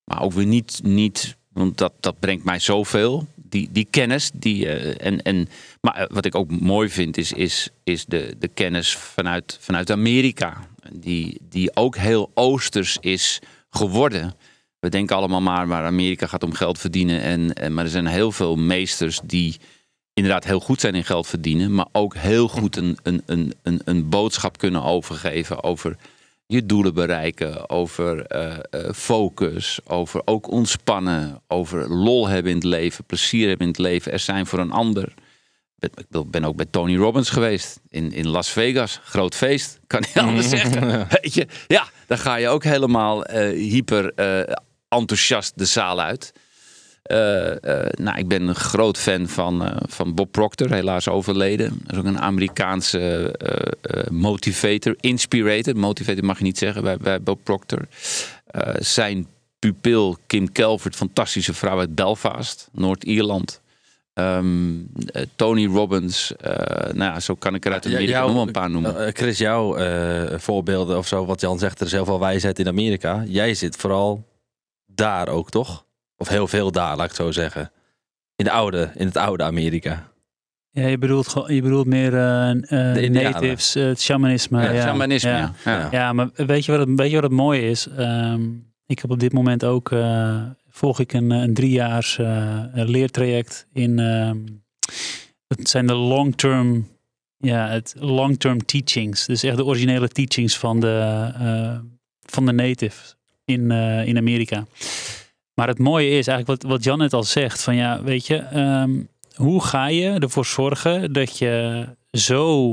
Maar ook weer niet, niet want dat, dat brengt mij zoveel. Die, die kennis. Die, uh, en, en, maar wat ik ook mooi vind is, is, is de, de kennis vanuit, vanuit Amerika. Die, die ook heel oosters is geworden. We denken allemaal maar, maar Amerika gaat om geld verdienen. En, en, maar er zijn heel veel meesters die inderdaad heel goed zijn in geld verdienen, maar ook heel goed een, een, een, een, een boodschap kunnen overgeven over je doelen bereiken, over uh, uh, focus, over ook ontspannen, over lol hebben in het leven, plezier hebben in het leven, er zijn voor een ander. Ik ben ook bij Tony Robbins geweest in, in Las Vegas. Groot feest, kan niet (laughs) anders zeggen. Weet je, ja, dan ga je ook helemaal uh, hyper enthousiast de zaal uit. Uh, uh, nou, ik ben een groot fan van, uh, van Bob Proctor, helaas overleden. Dat is ook een Amerikaanse motivator, inspirator. Motivator mag je niet zeggen bij, bij Bob Proctor. zijn pupil Kim Calvert, fantastische vrouw uit Belfast, Noord-Ierland. Ehm, eh, Tony Robbins. Uh, nou ja, zo kan ik er uit Amerika nog wel een paar noemen. Chris, jouw voorbeelden of zo, wat Jan zegt, er is heel veel wijsheid in Amerika. Jij zit vooral daar ook, toch? Of heel veel daar, laat ik het zo zeggen. In, de oude, in het oude Amerika. Ja, je bedoelt, je bedoelt meer uh, de natives, het shamanisme. Ja, ja. shamanisme, ja. Ja. ja. maar weet je wat het, weet je wat het mooie is? Um, ik heb op dit moment ook, uh, volg ik een, een driejaars uh, leertraject in, uh, het zijn de long-term, ja, het long-term teachings. Dus echt de originele teachings van de, van de natives in, in Amerika. Maar het mooie is eigenlijk wat, wat Jan net al zegt, van ja, weet je, um, hoe ga je ervoor zorgen dat je zo,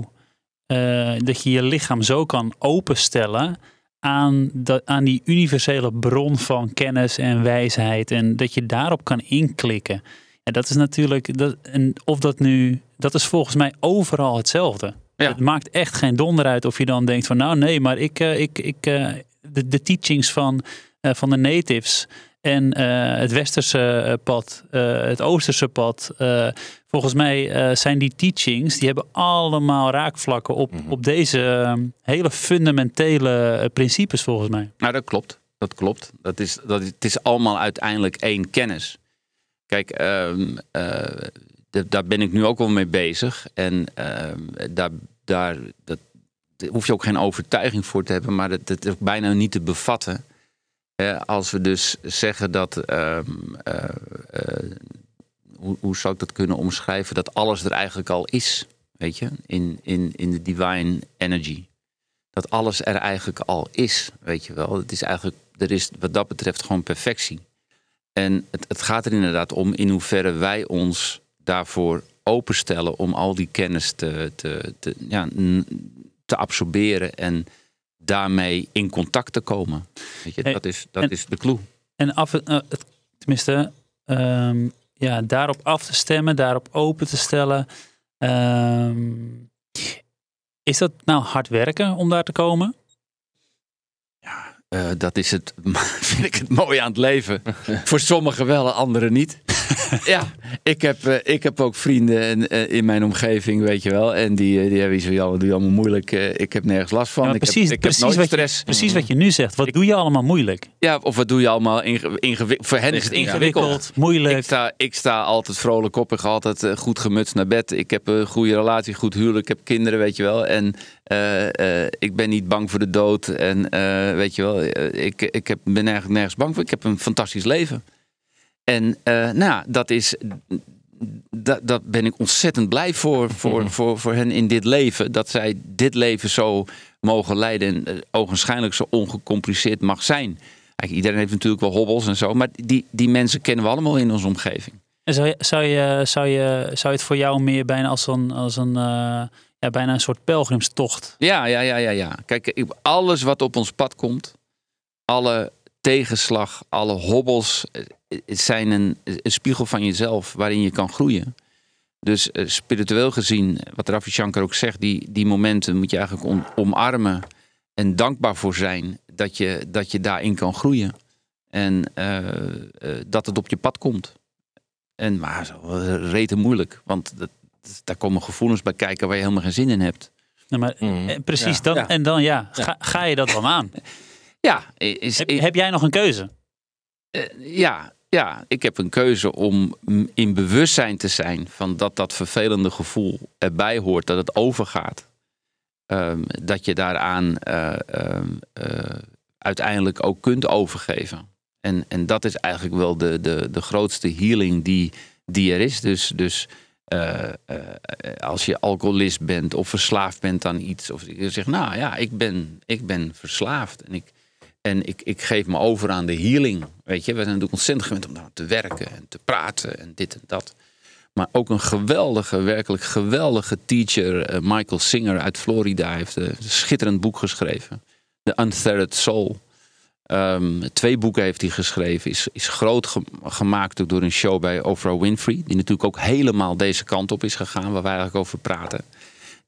uh, dat je je lichaam zo kan openstellen aan, aan die universele bron van kennis en wijsheid. En dat je daarop kan inklikken. En dat is natuurlijk, dat, en of dat nu, dat is volgens mij overal hetzelfde. Het maakt echt geen donder uit of je dan denkt van nou nee, maar ik, uh, ik, ik, uh, de, de teachings van, van de natives en het westerse pad, het oosterse pad. volgens mij zijn die teachings, die hebben allemaal raakvlakken op, mhm. op deze ehm, hele fundamentele principes volgens mij. Nou, dat klopt. Dat klopt. Dat is, dat is, het is allemaal uiteindelijk één kennis. Kijk, uh, daar ben ik nu ook wel mee bezig. En ehm, daar, daar dat, daar hoef je ook geen overtuiging voor te hebben, maar dat, dat is bijna niet te bevatten als we dus zeggen dat, ehm, eh, eh, hoe, hoe, zou ik dat kunnen omschrijven, dat alles er eigenlijk al is, weet je, in, in, in de divine energy. Dat alles er eigenlijk al is, weet je wel. Het is eigenlijk, er is wat dat betreft gewoon perfectie. En het, het gaat er inderdaad om in hoeverre wij ons daarvoor openstellen om al die kennis te, te, te, ja, te absorberen en daarmee in contact te komen. Weet je, dat is, dat is de clue. En af, uh, tenminste, um, ja, daarop af te stemmen, daarop open te stellen. Um, is dat nou hard werken om daar te komen? Ja, uh, dat is het, (laughs) vind ik het mooie aan het leven. Voor sommigen wel, anderen niet. (laughs) ja, ik heb, uh, ik heb ook vrienden uh, in mijn omgeving, weet je wel. En die, die hebben zo, ja, wat doe je allemaal moeilijk? ik heb nergens last van. Ja, precies, ik heb, precies, stress. Je, precies wat je nu zegt. Wat doe je allemaal moeilijk? Ja, of wat doe je allemaal ingewikkeld? Voor hen is het ingewikkeld. moeilijk. Ik sta, ik sta altijd vrolijk op. Ik ga altijd goed gemutst naar bed. Ik heb een goede relatie, goed huwelijk. Ik heb kinderen, weet je wel. En ik ben niet bang voor de dood. En weet je wel, ik, ik heb, ben eigenlijk nergens bang voor. Ik heb een fantastisch leven. En nou, dat is. Dat, dat ben ik ontzettend blij voor, voor, mhm. voor, voor hen in dit leven. Dat zij dit leven zo mogen leiden. En ogenschijnlijk zo ongecompliceerd mag zijn. Eigenlijk, iedereen heeft natuurlijk wel hobbels en zo. Maar die, die mensen kennen we allemaal in onze omgeving. En zou je, zou je, zou je, zou je het voor jou meer bijna als een, als een, uh, ja, bijna een soort pelgrimstocht? Ja, ja, ja, ja, ja. Kijk, alles wat op ons pad komt, alle tegenslag, alle hobbels eh, zijn een, een, spiegel van jezelf waarin je kan groeien. Dus uh, spiritueel gezien, wat Ravi Shankar ook zegt, die, die momenten moet je eigenlijk omarmen en dankbaar voor zijn dat je, dat je daarin kan groeien. En uh, dat het op je pad komt. En maar zo, moeilijk, want dat, daar komen gevoelens bij kijken waar je helemaal geen zin in hebt. Nou, maar, mm. Precies, dan, en dan ja, ga, ga je dat dan aan? (laughs) Ja. Is, heb, heb, jij nog een keuze? Uh, ja, ja, ik heb een keuze om in bewustzijn te zijn van dat dat vervelende gevoel erbij hoort, dat het overgaat. Um, dat je daaraan uh, uh, uiteindelijk ook kunt overgeven. En, en dat is eigenlijk wel de, de, de grootste healing die, die er is. Dus, dus als je alcoholist bent of verslaafd bent aan iets, of je zegt, nou ja, ik ben, ik ben verslaafd en ik, en ik, ik geef me over aan de healing. Weet je, we zijn natuurlijk ontzettend gewend om daar te werken en te praten en dit en dat. Maar ook een geweldige, werkelijk geweldige teacher, eh, Michael Singer uit Florida, heeft een schitterend boek geschreven. The Untethered Soul. Um, twee boeken heeft hij geschreven. Is, is groot gemaakt door een show bij Oprah Winfrey. Die natuurlijk ook helemaal deze kant op is gegaan, waar wij eigenlijk over praten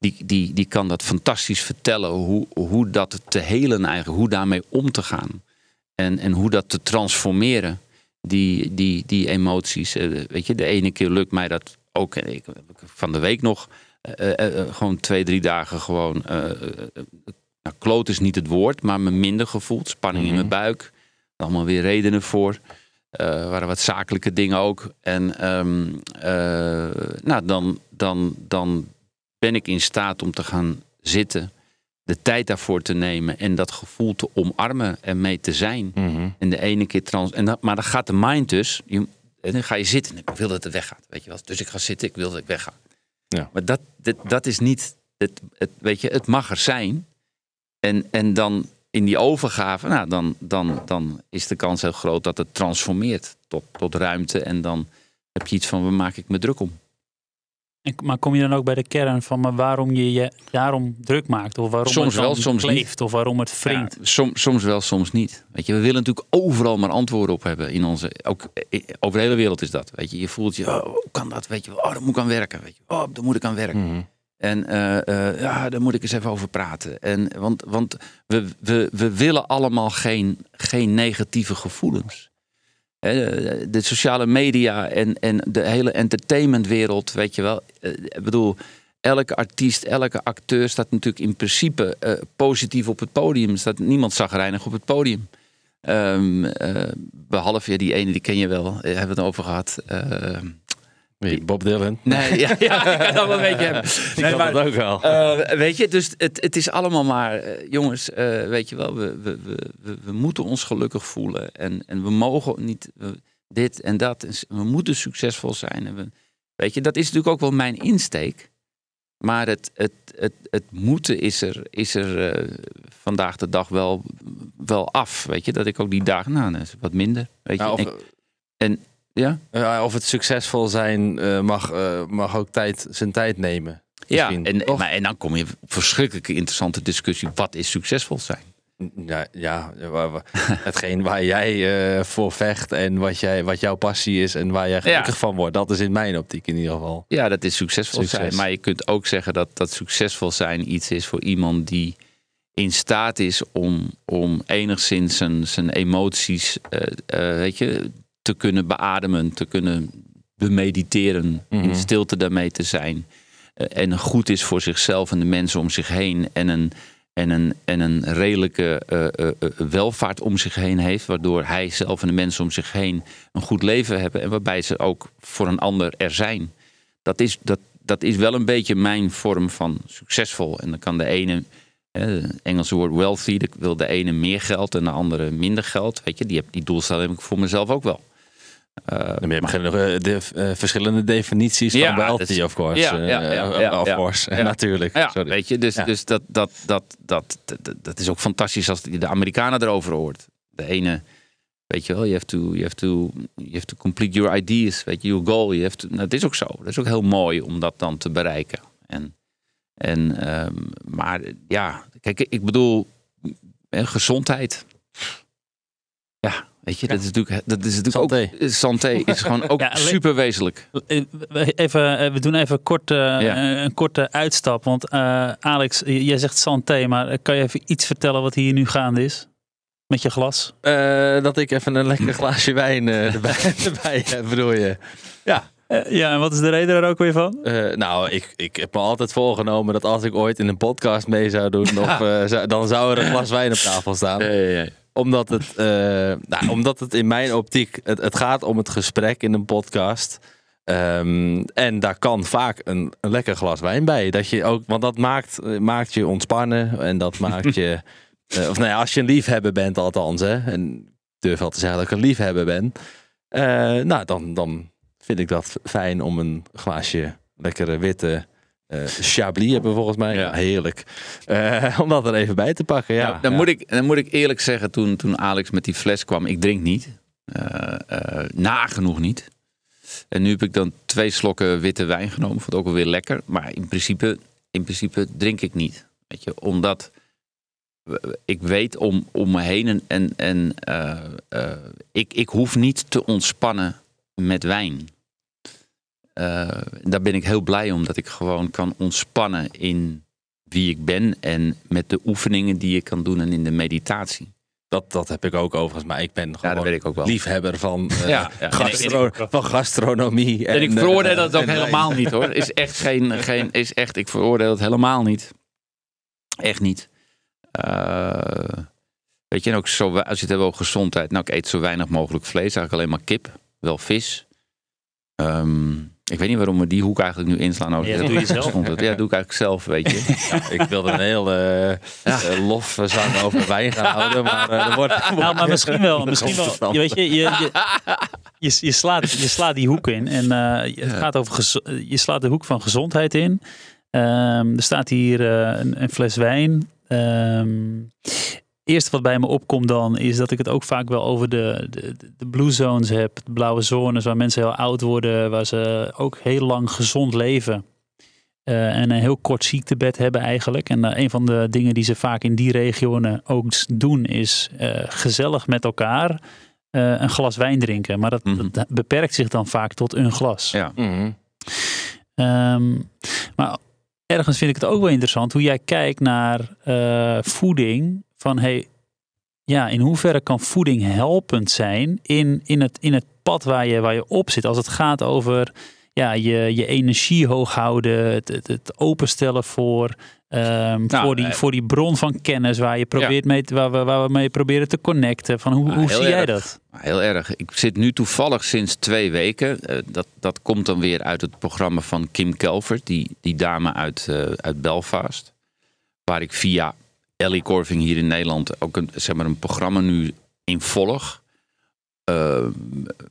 die, die, die kan dat fantastisch vertellen hoe, hoe dat te helen eigenlijk, hoe daarmee om te gaan. En, en hoe dat te transformeren, die, die, die emoties. Eh, weet je, de ene keer lukt mij dat ook ik, van de week nog gewoon twee, drie dagen gewoon. Nou, kloot is niet het woord, maar me minder gevoeld. Spanning in mijn mhm. buik. Allemaal weer redenen voor. Uh, waren wat zakelijke dingen ook. En um, nou, dan, dan, dan ben ik in staat om te gaan zitten, de tijd daarvoor te nemen en dat gevoel te omarmen en mee te zijn. Mhm. En de ene keer trans. En dat, maar dan gaat de mind dus. Je, en dan ga je zitten. Ik wil dat het weggaat. Weet je wel. Dus ik ga zitten. Ik wil dat ik wegga. Ja. Maar dat, dat, dat is niet. Het, het, weet je, het mag er zijn. En, en dan in die overgave, nou, dan, dan, dan is de kans heel groot dat het transformeert tot, tot ruimte. En dan heb je iets van, waar maak ik me druk om? En, maar kom je dan ook bij de kern van maar waarom je je daarom druk maakt? Of waarom soms het wel, soms kleeft? Niet. Of waarom het wringt? soms, soms wel, soms niet. Weet je, we willen natuurlijk overal maar antwoorden op hebben. In onze, ook over de hele wereld is dat. Weet je, je voelt je, oh, hoe kan dat? Weet je, oh, daar moet ik aan werken. Weet je, oh, daar moet ik aan werken. Mhm. En uh, uh, ja, daar moet ik eens even over praten. En, want want we, we, we willen allemaal geen, geen negatieve gevoelens. De sociale media en, en de hele entertainmentwereld, weet je wel. Eh, ik bedoel, elke artiest, elke acteur staat natuurlijk in principe positief op het podium. Staat niemand zagrijnig op het podium. Um, behalve die ene, die ken je wel, hebben we het over gehad. Bob Dylan? Nee, ja, (laughs) ja ik kan dat wel een beetje hebben. Nee, maar, dat ook wel. Uh, weet je, dus het, het is allemaal maar, uh, jongens, uh, weet je wel, we, we, we, we, moeten ons gelukkig voelen. En, en we mogen niet dit en dat. We moeten succesvol zijn. En we, weet je, dat is natuurlijk ook wel mijn insteek. Maar het, het, het, het moeten is er, is er vandaag de dag wel, wel af. Weet je, dat ik ook die dagen, nou, wat minder. Weet je. Nou, of, en, ja? of het succesvol zijn uh, mag, uh, mag ook tijd, zijn tijd nemen. Ja, en, maar, en dan kom je op verschrikkelijke interessante discussie. Wat is succesvol zijn? Ja, ja (laughs) hetgeen waar jij uh, voor vecht en wat, jij, wat jouw passie is en waar jij gelukkig van wordt. Dat is in mijn optiek in ieder geval. Ja, dat is succesvol zijn. Maar je kunt ook zeggen dat, dat succesvol zijn iets is voor iemand die in staat is om, om enigszins zijn, zijn emoties weet je, te kunnen beademen, te kunnen bemediteren, in mhm. stilte daarmee te zijn. Uh, en goed is voor zichzelf en de mensen om zich heen. En een, en een, en een redelijke uh, welvaart om zich heen heeft. Waardoor hij zelf en de mensen om zich heen een goed leven hebben. En waarbij ze ook voor een ander er zijn. Dat is, dat, dat is wel een beetje mijn vorm van succesvol. En dan kan de ene het Engelse woord wealthy, wil de ene meer geld en de andere minder geld. Weet je, die, heb, die doelstelling heb ik voor mezelf ook wel. Uh, dan heb je uh, de, uh, verschillende definities ja, van wealthy, of course. Ja, ja, ja, of course, (laughs) natuurlijk. Ja, weet je, dus, dus dat, dat, dat, dat, dat, is ook fantastisch als de Amerikanen erover hoort. De ene, weet je wel, you have to, you have to, you have to complete your ideas, weet je, your goal. To, nou, dat is ook zo. Dat is ook heel mooi om dat dan te bereiken. En, en um, maar ja, kijk, ik bedoel, gezondheid. Ja, Weet je, dat is natuurlijk, dat is natuurlijk santé. ook. Santé is (laughs) gewoon ook super wezenlijk. Even, eh, we doen even kort, uh, een korte uitstap. Want uh, Alex, jij zegt santé, maar kan je even iets vertellen wat hier nu gaande is? Met je glas? dat ik even een lekker glaasje wijn (laughs) erbij, erbij bedoel je. Ja. ja, en wat is de reden daar ook weer van? nou, ik, ik heb me altijd voorgenomen dat als ik ooit in een podcast mee zou doen, (laughs) of, dan zou er een glas wijn op tafel staan. Ja, ja, ja omdat het, uh, nou, omdat het in mijn optiek, het, het, gaat om het gesprek in een podcast. Um, en daar kan vaak een, een, lekker glas wijn bij. Dat je ook, want dat maakt, maakt je ontspannen. En dat maakt (laughs) je. Uh, of nou ja, als je een liefhebber bent, althans. Hè, en ik durf wel te zeggen dat ik een liefhebber ben. Uh, nou, dan, dan vind ik dat fijn om een glaasje lekkere witte uh, Chablis hebben we volgens mij. Ja. Heerlijk. Uh, om dat er even bij te pakken. Ja. dan, Moet ik, dan moet ik eerlijk zeggen, toen, toen Alex met die fles kwam, ik drink niet. Uh, nagenoeg niet. En nu heb ik dan twee slokken witte wijn genomen. Vond ook wel weer lekker. Maar in principe, in principe drink ik niet. Weet je, omdat ik weet om, om me heen en, en ik, ik hoef niet te ontspannen met wijn. Uh, daar ben ik heel blij om dat ik gewoon kan ontspannen in wie ik ben en met de oefeningen die ik kan doen en in de meditatie. Dat, dat heb ik ook overigens, maar ik ben gewoon dat weet ik ook wel. liefhebber van, (laughs) eh, Ja, ja. gastro- van gastronomie. En ik eh, veroordeel dat ook en helemaal niet hoor. Is echt geen, geen is echt, ik veroordeel het helemaal niet. Echt niet. Eh, weet je, en ook zo, als je het hebt over gezondheid. Nou, ik eet zo weinig mogelijk vlees. Eigenlijk alleen maar kip. Wel vis. Ehm, ik weet niet waarom we die hoek eigenlijk nu inslaan. Over Ja, de dat doe je zelf. Ja, dat doe ik eigenlijk zelf, weet je. (laughs) Ja, ik wilde een heel eh eh, lofzang over wijn gaan houden, maar eh, er wordt... Nou, maar (laughs) misschien wel. Misschien wel. Je, weet je, je, je, je, je slaat, je slaat die hoek in. En eh, het gaat over je slaat de hoek van gezondheid in. Ehm, er staat hier eh, een, een fles wijn. Ehm eerste wat bij me opkomt dan is dat ik het ook vaak wel over de, de, de blue zones heb. De blauwe zones waar mensen heel oud worden. Waar ze ook heel lang gezond leven. Eh, en een heel kort ziektebed hebben eigenlijk. En eh, een van de dingen die ze vaak in die regionen ook doen is eh, gezellig met elkaar eh, een glas wijn drinken. Maar dat, Mhm. dat beperkt zich dan vaak tot een glas. Ja. Mhm. Ehm, maar ergens vind ik het ook wel interessant hoe jij kijkt naar eh, voeding. Van hey, ja, in hoeverre kan voeding helpend zijn in, in, het, in het pad waar je, waar je op zit? Als het gaat over ja, je, je energie hoog houden, het, het, het openstellen voor, ehm, Nou, voor, die, eh, voor die bron van kennis waar, je probeert mee, waar, we, waar we mee proberen te connecten. Van hoe, Ah, hoe zie jij dat? Heel erg. Ik zit nu toevallig sinds twee weken. eh, dat, dat komt dan weer uit het programma van Kim Kelvert, die, die dame uit, eh, uit Belfast. Waar ik via Ellie Corving hier in Nederland ook een, zeg maar een programma nu in volg. eh,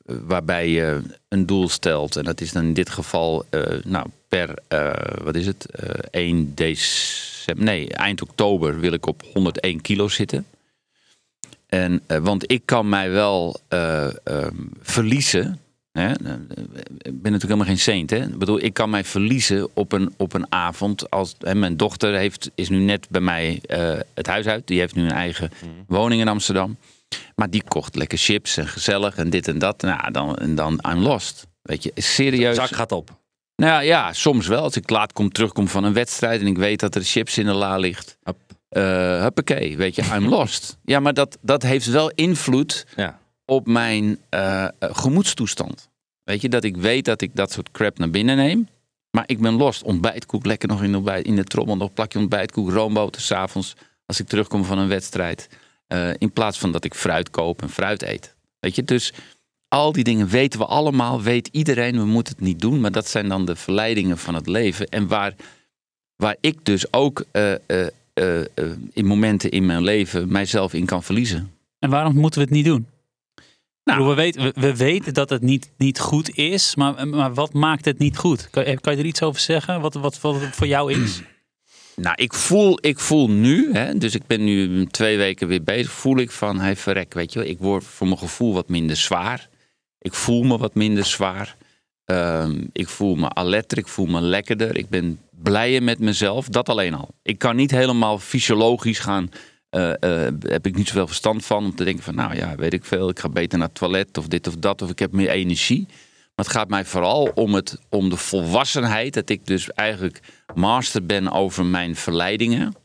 waarbij je een doel stelt. En dat is dan in dit geval eh, nou, per, eh, wat is het, eh 1 december, nee, eind oktober wil ik op 101 kilo zitten. En, want ik kan mij wel verliezen. Hè? Eh, Ik ben natuurlijk helemaal geen saint. Hè? Ik bedoel, ik kan mij verliezen op een, op een avond. Als, hè, mijn dochter heeft, is nu net bij mij eh, het huis uit. Die heeft nu een eigen woning in Amsterdam. Maar die kocht lekker chips en gezellig en dit en dat. Nou, dan, en dan I'm lost. Weet je, serieus. Zak gaat op. Nou ja, ja, soms wel. Als ik laat kom, terugkom van een wedstrijd en ik weet dat er chips in de la ligt. Hup. Eh huppakee, weet je, I'm lost. Ja, maar dat, dat heeft wel invloed Ja. Op mijn eh, eh, gemoedstoestand. Weet je, dat ik weet dat ik dat soort crap naar binnen neem. Maar ik ben lost. Ontbijtkoek, lekker nog in de, in de trommel, nog plakje ontbijtkoek, roomboter s'avonds. Als ik terugkom van een wedstrijd. Eh, in plaats van dat ik fruit koop en fruit eet. Weet je, dus al die dingen weten we allemaal, weet iedereen, we moeten het niet doen. Maar dat zijn dan de verleidingen van het leven. En waar, waar ik dus ook in momenten in mijn leven mijzelf in kan verliezen. En waarom moeten we het niet doen? Nou. We, weten, we, we weten dat het niet, niet goed is, maar, maar wat maakt het niet goed? Kan, kan je er iets over zeggen? Wat, wat, wat het voor jou is? (clears throat) Nou, ik voel, ik voel nu, hè, dus ik ben nu twee weken weer bezig, voel ik van, hey verrek, weet je wel, ik word voor mijn gevoel wat minder zwaar. Ik voel me wat minder zwaar. Ehm, ik voel me alerter, ik voel me lekkerder. Ik ben blijer met mezelf, dat alleen al. Ik kan niet helemaal fysiologisch gaan, eh, eh, heb ik niet zoveel verstand van, om te denken van, nou ja, weet ik veel, ik ga beter naar het toilet of dit of dat, of ik heb meer energie. Maar het gaat mij vooral om, het, om de volwassenheid. Dat ik dus eigenlijk master ben over mijn verleidingen.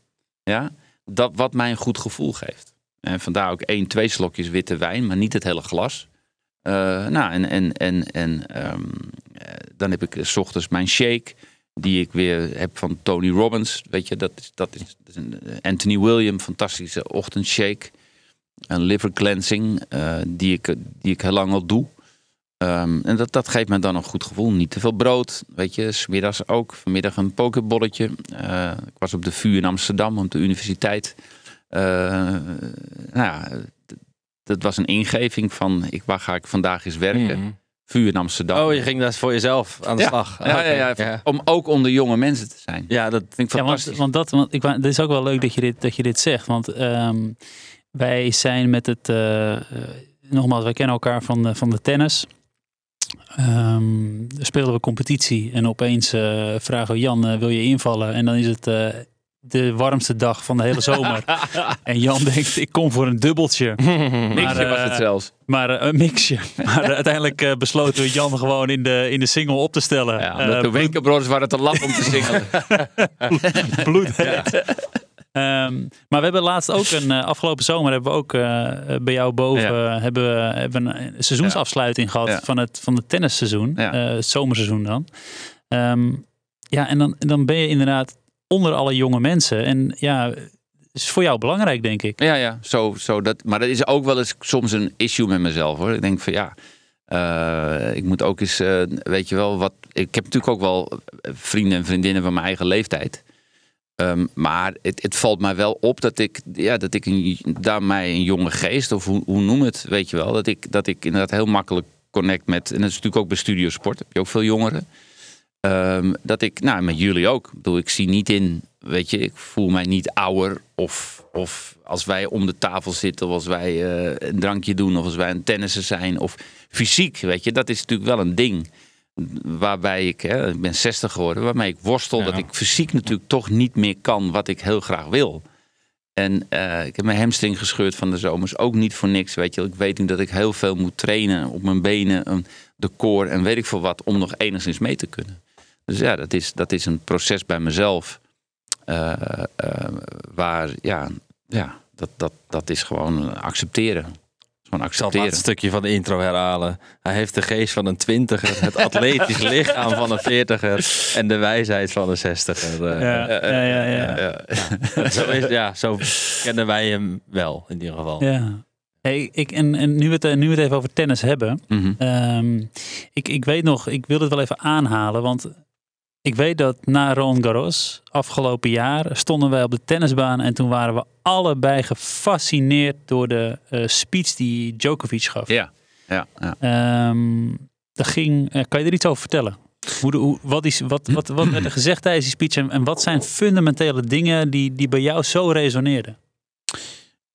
Ja? Dat wat mij een goed gevoel geeft. En vandaar ook één, twee slokjes witte wijn, maar niet het hele glas. Eh, nou, en, en, en, en ehm, eh, dan heb ik eh, 's ochtends mijn shake. Die ik weer heb van Tony Robbins. Weet je, dat is, dat is, dat is een eh, Anthony William, fantastische ochtendshake. Een liver cleansing, eh, die, ik, die ik heel lang al doe. Ehm, en dat, dat geeft me dan een goed gevoel. Niet te veel brood, weet je. Smiddags ook. Vanmiddag een pokerbolletje. Eh, ik was op de VU in Amsterdam op de universiteit. Nou ja, dat was een ingeving van ik, waar ga ik vandaag eens werken. Mhm. VU in Amsterdam. Oh, je ging daar voor jezelf aan de Ja. slag. Ja, ja, ja. Om ook onder jonge mensen te zijn. Ja, dat vind ik Ja, want, fantastisch. want, dat, want ik, het is ook wel leuk dat je dit, dat je dit zegt. Want ehm, wij zijn met het. eh, eh, nogmaals, wij kennen elkaar van, de- van de tennis. Ehm dan spelen we competitie en opeens eh, vragen we Jan, wil je invallen? En dan is het eh, de warmste dag van de hele zomer. (laughs) en Jan denkt, ik kom voor een dubbeltje. (laughs) Maar, was eh, het zelfs. Maar eh, een mixje. (laughs) Maar eh, uiteindelijk besloten we Jan gewoon in de, in de single op te stellen. Ja, de Wenkenbrothers waren te lap om te zingen. bloedheet. Ehm, maar we hebben laatst ook een afgelopen zomer hebben we ook bij jou boven hebben we, hebben een seizoensafsluiting gehad van het van het tennisseizoen, het zomerseizoen dan. Ehm, ja, en dan, dan ben je inderdaad onder alle jonge mensen. En ja, is voor jou belangrijk, denk ik. Ja, ja, zo, zo dat, maar dat is ook wel eens soms een issue met mezelf hoor. Ik denk van ja, uh, ik moet ook eens, uh, weet je wel, wat. Ik heb natuurlijk ook wel vrienden en vriendinnen van mijn eigen leeftijd. Um, maar het, het, valt mij wel op dat ik, ja, dat ik een, daarmee een jonge geest, of hoe, hoe noem het, weet je wel, dat ik, dat ik inderdaad heel makkelijk connect met. En dat is natuurlijk ook bij Studiosport, heb je ook veel jongeren. Um, dat ik, nou, met jullie ook. Ik bedoel, ik zie niet in weet je, ik voel mij niet ouder. Of, of als wij om de tafel zitten, of als wij uh, een drankje doen, of als wij een tennissen zijn. Of fysiek, weet je, dat is natuurlijk wel een ding. Waarbij ik, hè, ik ben 60 geworden, waarmee ik worstel dat ik fysiek natuurlijk toch niet meer kan wat ik heel graag wil. En uh, ik heb mijn hamstring gescheurd van de zomers. Ook niet voor niks, weet je. Ik weet nu dat ik heel veel moet trainen op mijn benen, de core en weet ik veel wat, om nog enigszins mee te kunnen. Dus ja, dat is, dat is een proces bij mezelf. Uh, waar, ja, ja dat, dat, dat is gewoon accepteren. Gewoon accepteren. Ik zal stukje van de intro herhalen. Hij heeft de geest van een twintiger, het atletisch (laughs) lichaam van een veertiger en de wijsheid van een zestiger. Uh, ja, ja, ja, ja, ja. Zo, is, ja, zo kennen wij hem wel in ieder geval. Ja. Hey, ik, en, en nu, we het, nu we het even over tennis hebben. Mm -hmm. ik, ik weet nog, ik wil het wel even aanhalen. Want ik weet dat na Roland Garros afgelopen jaar stonden wij op de tennisbaan en toen waren we allebei gefascineerd door de uh, speech die Djokovic gaf. Ja, ja. ja. Um, ging, uh, kan je er iets over vertellen? Hoe, de, hoe wat, is, wat, wat, wat werd er gezegd tijdens die speech en, en wat zijn fundamentele dingen die, die bij jou zo resoneerden?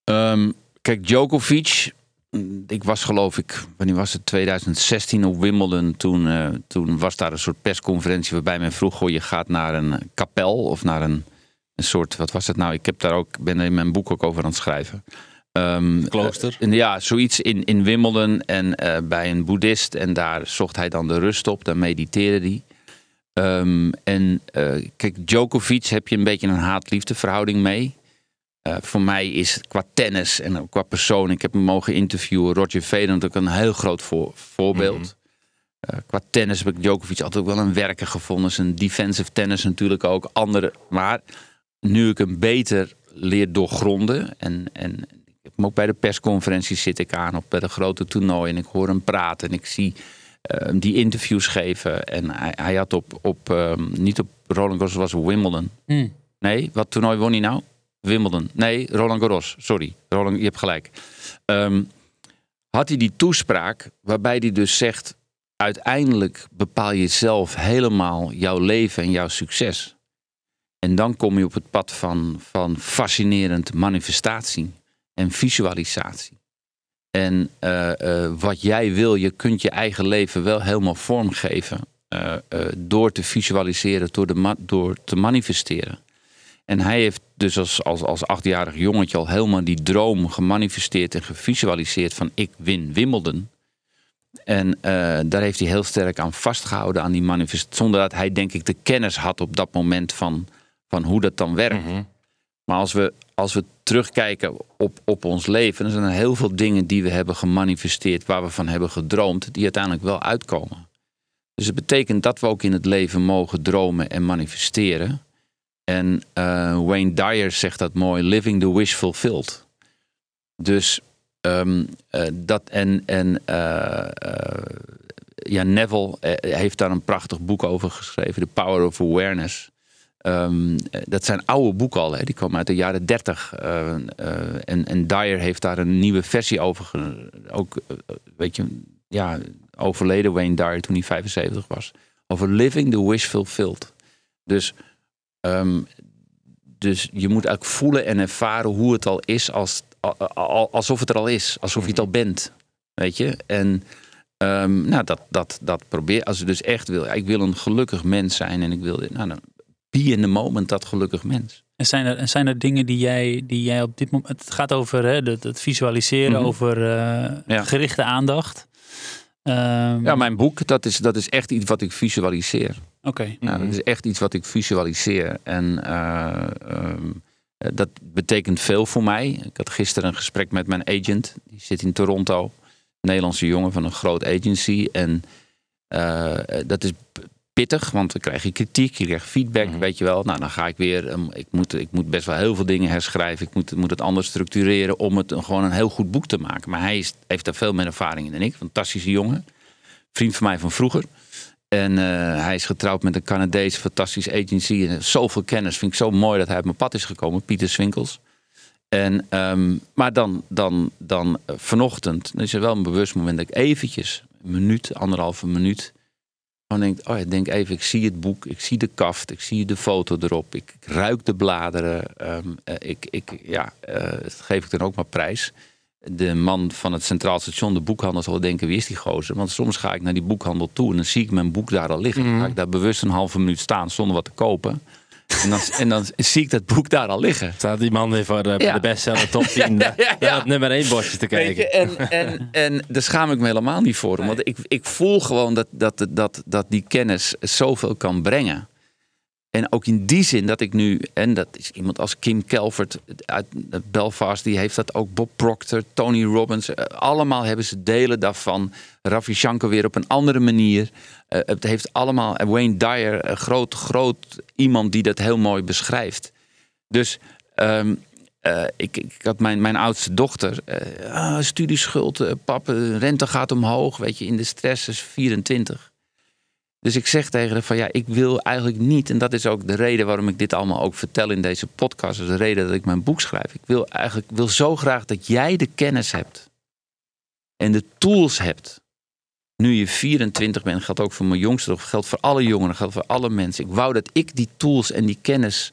Um, kijk, Djokovic ik was geloof ik, wanneer was het, 2016 op Wimbledon. Toen, uh, toen was daar een soort persconferentie waarbij men vroeg... Goh, je gaat naar een kapel of naar een, een soort, wat was het nou? Ik heb daar ook, ben er in mijn boek ook over aan het schrijven. Um, Klooster? Uh, ja, zoiets in, in Wimbledon en uh, bij een boeddhist. En daar zocht hij dan de rust op, daar mediteerde hij. Um, en kijk, Djokovic heb je een beetje een haat-liefde verhouding mee. Uh, voor mij is qua tennis en qua persoon, ik heb hem mogen interviewen, Roger Federer natuurlijk een heel groot voor, voorbeeld. Mm uh, qua tennis heb ik Djokovic altijd ook wel een werker gevonden. Zijn defensive tennis natuurlijk ook. Andere, maar nu ik hem beter leer doorgronden en, en ik heb hem ook bij de persconferenties zit ik aan op bij de grote toernooien en ik hoor hem praten en ik zie uh, die interviews geven. En hij, hij had op, op um, niet op Roland Garros, was Wimbledon. Mm. Nee, wat toernooi won hij nou? Wimbledon. Nee, Roland Garros. Sorry, Roland, je hebt gelijk. Um, had hij die toespraak waarbij hij dus zegt... uiteindelijk bepaal je zelf helemaal jouw leven en jouw succes. En dan kom je op het pad van, van fascinerend manifestatie en visualisatie. En uh, uh, wat jij wil, je kunt je eigen leven wel helemaal vormgeven... Uh, door te visualiseren, door, de door te manifesteren. En hij heeft dus als, als, als achtjarig jongetje al helemaal die droom gemanifesteerd en gevisualiseerd van ik win Wimbledon. En uh, daar heeft hij heel sterk aan vastgehouden, aan die manifestatie. Zonder dat hij, denk ik, de kennis had op dat moment van, van hoe dat dan werkt. Mm -hmm. Maar als we, als we terugkijken op, op ons leven, dan zijn er heel veel dingen die we hebben gemanifesteerd, waar we van hebben gedroomd, die uiteindelijk wel uitkomen. Dus het betekent dat we ook in het leven mogen dromen en manifesteren. En uh, Wayne Dyer zegt dat mooi: living the wish fulfilled. Dus um, uh, dat en, en uh, ja, Neville heeft daar een prachtig boek over geschreven, The Power of Awareness. Um, dat zijn oude boeken al, hè? die komen uit de jaren 30. en, en Dyer heeft daar een nieuwe versie over. Ook, weet je, ja, overleden Wayne Dyer toen hij 75 was. Over living the wish fulfilled. Dus Um, dus je moet ook voelen en ervaren hoe het al is, als, alsof het er al is, alsof je het al bent. Weet je? En um, nou, dat, dat, dat probeer. Als je dus echt wil, ik wil een gelukkig mens zijn en ik wil, nou, dan be in the moment dat gelukkig mens. En zijn er, zijn er dingen die jij, die jij op dit moment. Het gaat over hè, het, het visualiseren, mm -hmm. over uh, ja. gerichte aandacht. Um, ja, mijn boek, dat is, dat is echt iets wat ik visualiseer. Oké. Okay. Ja, dat is echt iets wat ik visualiseer. En uh, um, dat betekent veel voor mij. Ik had gisteren een gesprek met mijn agent. Die zit in Toronto. Nederlandse jongen van een groot agency. En dat is pittig, want dan krijg je kritiek, je krijgt feedback, mhm. weet je wel. Nou, dan ga ik weer, um, ik, moet, ik moet best wel heel veel dingen herschrijven. Ik moet, moet het anders structureren om het gewoon een heel goed boek te maken. Maar hij is, heeft daar veel meer ervaring in dan ik. Fantastische jongen. Vriend van mij van vroeger. En uh, hij is getrouwd met een Canadese fantastische agency. En zoveel kennis. Vind ik zo mooi dat hij op mijn pad is gekomen. Pieter Swinkels. En, um, maar dan, dan, dan uh, vanochtend dan is er wel een bewust moment dat ik eventjes, een minuut, anderhalve minuut gewoon denkt, oh ja, denk even, ik zie het boek, ik zie de kaft, ik zie de foto erop, ik, ruik de bladeren. Ehm, eh, ik, ik, ja, dat geef ik dan ook maar prijs. De man van het Centraal Station, de boekhandel, zal denken, wie is die gozer? Want soms ga ik naar die boekhandel toe en dan zie ik mijn boek daar al liggen. Dan ga ik mhm. daar bewust een halve minuut staan zonder wat te kopen. En dan, en dan zie ik dat boek daar al liggen. Staat die man weer voor de, de bestseller top (laughs) 10 ja, ja, het nummer 1 bordje te kijken. en, en, en daar schaam ik me helemaal niet voor. Want ik, ik voel gewoon dat, dat, dat, dat die kennis zoveel kan brengen. En ook in die zin dat ik nu, en dat is iemand als Kim Kelvert uit Belfast, die heeft dat ook. Bob Proctor, Tony Robbins, eh, allemaal hebben ze delen daarvan. Ravi Shankar weer op een andere manier. Uh, het heeft allemaal, Wayne Dyer, een groot, groot iemand die dat heel mooi beschrijft. Dus um, uh, ik, ik, had mijn, mijn oudste dochter, uh, studieschuld, papa, rente gaat omhoog, weet je, in de stress is 24. Dus ik zeg tegen haar van ja, ik wil eigenlijk niet, en dat is ook de reden waarom ik dit allemaal ook vertel in deze podcast, is de reden dat ik mijn boek schrijf. Ik wil eigenlijk wil zo graag dat jij de kennis hebt en de tools hebt. Nu je 24 bent, geldt ook voor mijn jongste, geldt voor alle jongeren, geldt voor alle mensen. Ik wou dat ik die tools en die kennis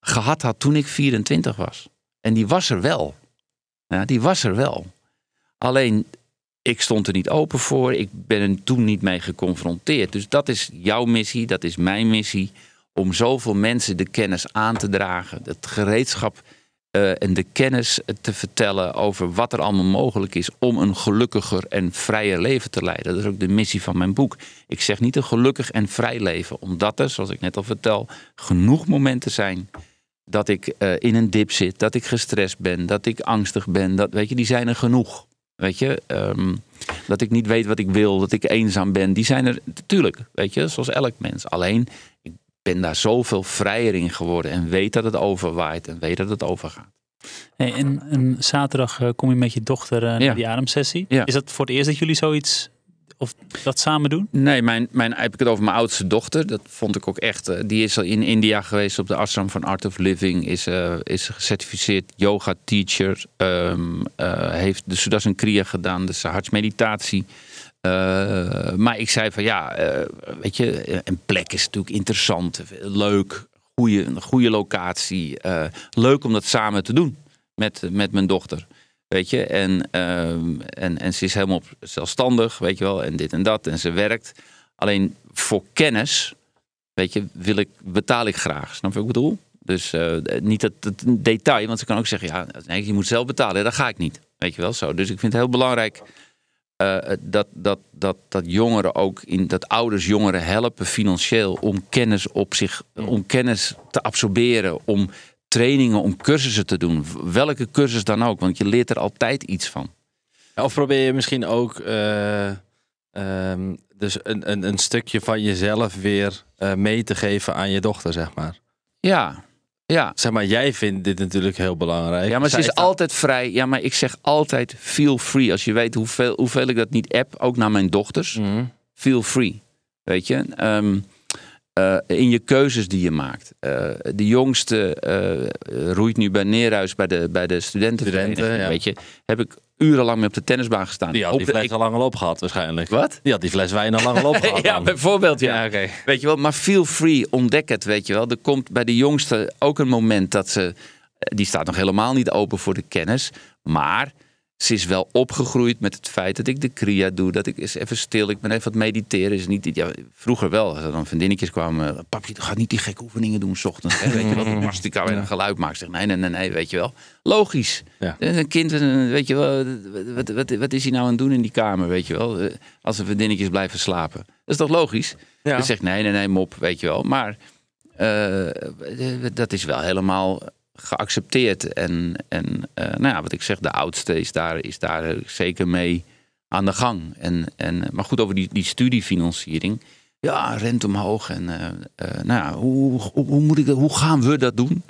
gehad had toen ik 24 was. En die was er wel. Ja, die was er wel. Alleen ik stond er niet open voor. Ik ben er toen niet mee geconfronteerd. Dus dat is jouw missie, dat is mijn missie. Om zoveel mensen de kennis aan te dragen. Het gereedschap uh, en de kennis te vertellen over wat er allemaal mogelijk is om een gelukkiger en vrijer leven te leiden. Dat is ook de missie van mijn boek. Ik zeg niet een gelukkig en vrij leven, omdat er, zoals ik net al vertel, genoeg momenten zijn dat ik uh, in een dip zit, dat ik gestrest ben, dat ik angstig ben. Dat, weet je, die zijn er genoeg. Weet je, um, dat ik niet weet wat ik wil, dat ik eenzaam ben. Die zijn er natuurlijk, weet je, zoals elk mens. Alleen, ik ben daar zoveel vrijer in geworden en weet dat het overwaait en weet dat het overgaat. Hey, en, en zaterdag uh, kom je met je dochter uh, naar die ademsessie. Ja. Is dat voor het eerst dat jullie zoiets of dat samen doen? Nee, mijn, mijn, heb ik het over mijn oudste dochter. Dat vond ik ook echt. Uh, die is al in India geweest op de ashram van Art of Living. Is, uh, is gecertificeerd yoga teacher. Um, uh, heeft de Sudasan Kriya gedaan, dus hartsmeditatie. maar ik zei van ja, weet je, een plek is natuurlijk interessant, leuk, goede, een goede locatie. leuk om dat samen te doen met, met mijn dochter. Weet je, en, ehm, en, en ze is helemaal zelfstandig, weet je wel, en dit en dat. En ze werkt. Alleen voor kennis, weet je, wil ik, betaal ik graag. Snap je wat ik bedoel? Dus uh, niet het, het, detail, want ze kan ook zeggen, ja, nee, je moet zelf betalen. Dat ga ik niet, weet je wel zo. Dus ik vind het heel belangrijk uh, dat, dat, dat, dat jongeren ook, in, dat ouders jongeren helpen financieel om kennis op zich, om kennis te absorberen, om trainingen om cursussen te doen. Welke cursus dan ook, want je leert er altijd iets van. Of probeer je misschien ook uh, dus een, een, een, stukje van jezelf weer uh, mee te geven aan je dochter, zeg maar. Ja, ja. Zeg maar, jij vindt dit natuurlijk heel belangrijk. Ja, maar ze is altijd vrij. Ja, maar ik zeg altijd feel free. Als je weet hoeveel, hoeveel ik dat niet app, ook naar mijn dochters. Mm Feel free. Weet je? Um, uh, in je keuzes die je maakt. Uh, de jongste uh, roeit nu bij Neerhuis bij de, bij de studentenvereniging. Studenten, ja. Weet je, heb ik urenlang mee op de tennisbaan gestaan. Die had die fles al lang al opgehad waarschijnlijk. Wat? Die had die fles wijn al lang al opgehad. (laughs) ja, bijvoorbeeld ja. ja okay. Weet je wel, maar feel free, ontdek het, weet je wel. Er komt bij de jongste ook een moment dat ze... Die staat nog helemaal niet open voor de kennis. Maar ze is wel opgegroeid met het feit dat ik de kriya doe. Dat ik eens even stil, ik ben even wat mediteren. Is niet, ja, vroeger wel, als er dan vriendinnetjes kwamen. Papje, gaat niet die gekke oefeningen doen s ochtends. Hè? Weet je wat, mastica weer een geluid maakt. Zeg, nee, nee, nee, nee, weet je wel. Logisch. Ja. Een kind, weet je wel, wat, wat, wat is hij nou aan het doen in die kamer, weet je wel. Als de vriendinnetjes blijven slapen. Dat is toch logisch? Ja. Zegt nee, nee, nee, mop, weet je wel. Maar uh, dat is wel helemaal geaccepteerd. En, en nou ja, wat ik zeg, de oudste is daar, is daar zeker mee aan de gang. En, en, maar goed, over die, die studiefinanciering. Ja, rent omhoog. En nou ja, hoe, hoe, moet ik dat, hoe gaan we dat doen?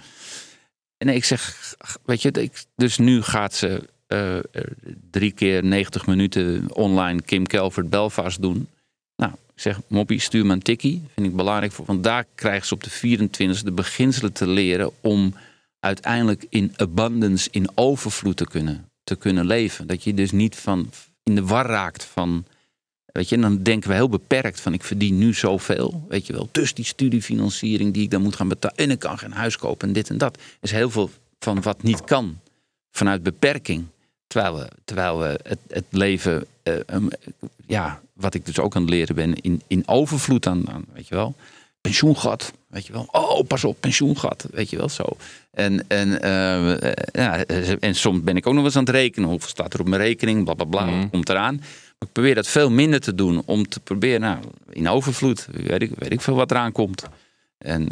En ik zeg, weet je, ik, dus nu gaat ze drie keer 90 minuten online Kim Kelvert Belfast doen. Nou, ik zeg, Moppie, stuur me een tikkie. Vind ik belangrijk, voor, want daar krijgen ze op de 24e de beginselen te leren om uiteindelijk in abundance, in overvloed te kunnen, te kunnen leven. Dat je dus niet van in de war raakt van. Weet je, en dan denken we heel beperkt van ik verdien nu zoveel. Weet je wel, dus die studiefinanciering die ik dan moet gaan betalen. En ik kan geen huis kopen en dit en dat. is heel veel van wat niet kan vanuit beperking. Terwijl we, terwijl we het, het leven, uh, ja, wat ik dus ook aan het leren ben, in, in overvloed aan, aan, weet je wel. Pensioengat, weet je wel. Oh, pas op, pensioengat, weet je wel, zo. En, en, uh, ja, en soms ben ik ook nog eens aan het rekenen. Hoeveel staat er op mijn rekening, bla bla bla, mm. komt eraan. Maar ik probeer dat veel minder te doen om te proberen, nou, in overvloed, weet ik, weet ik veel wat eraan komt. En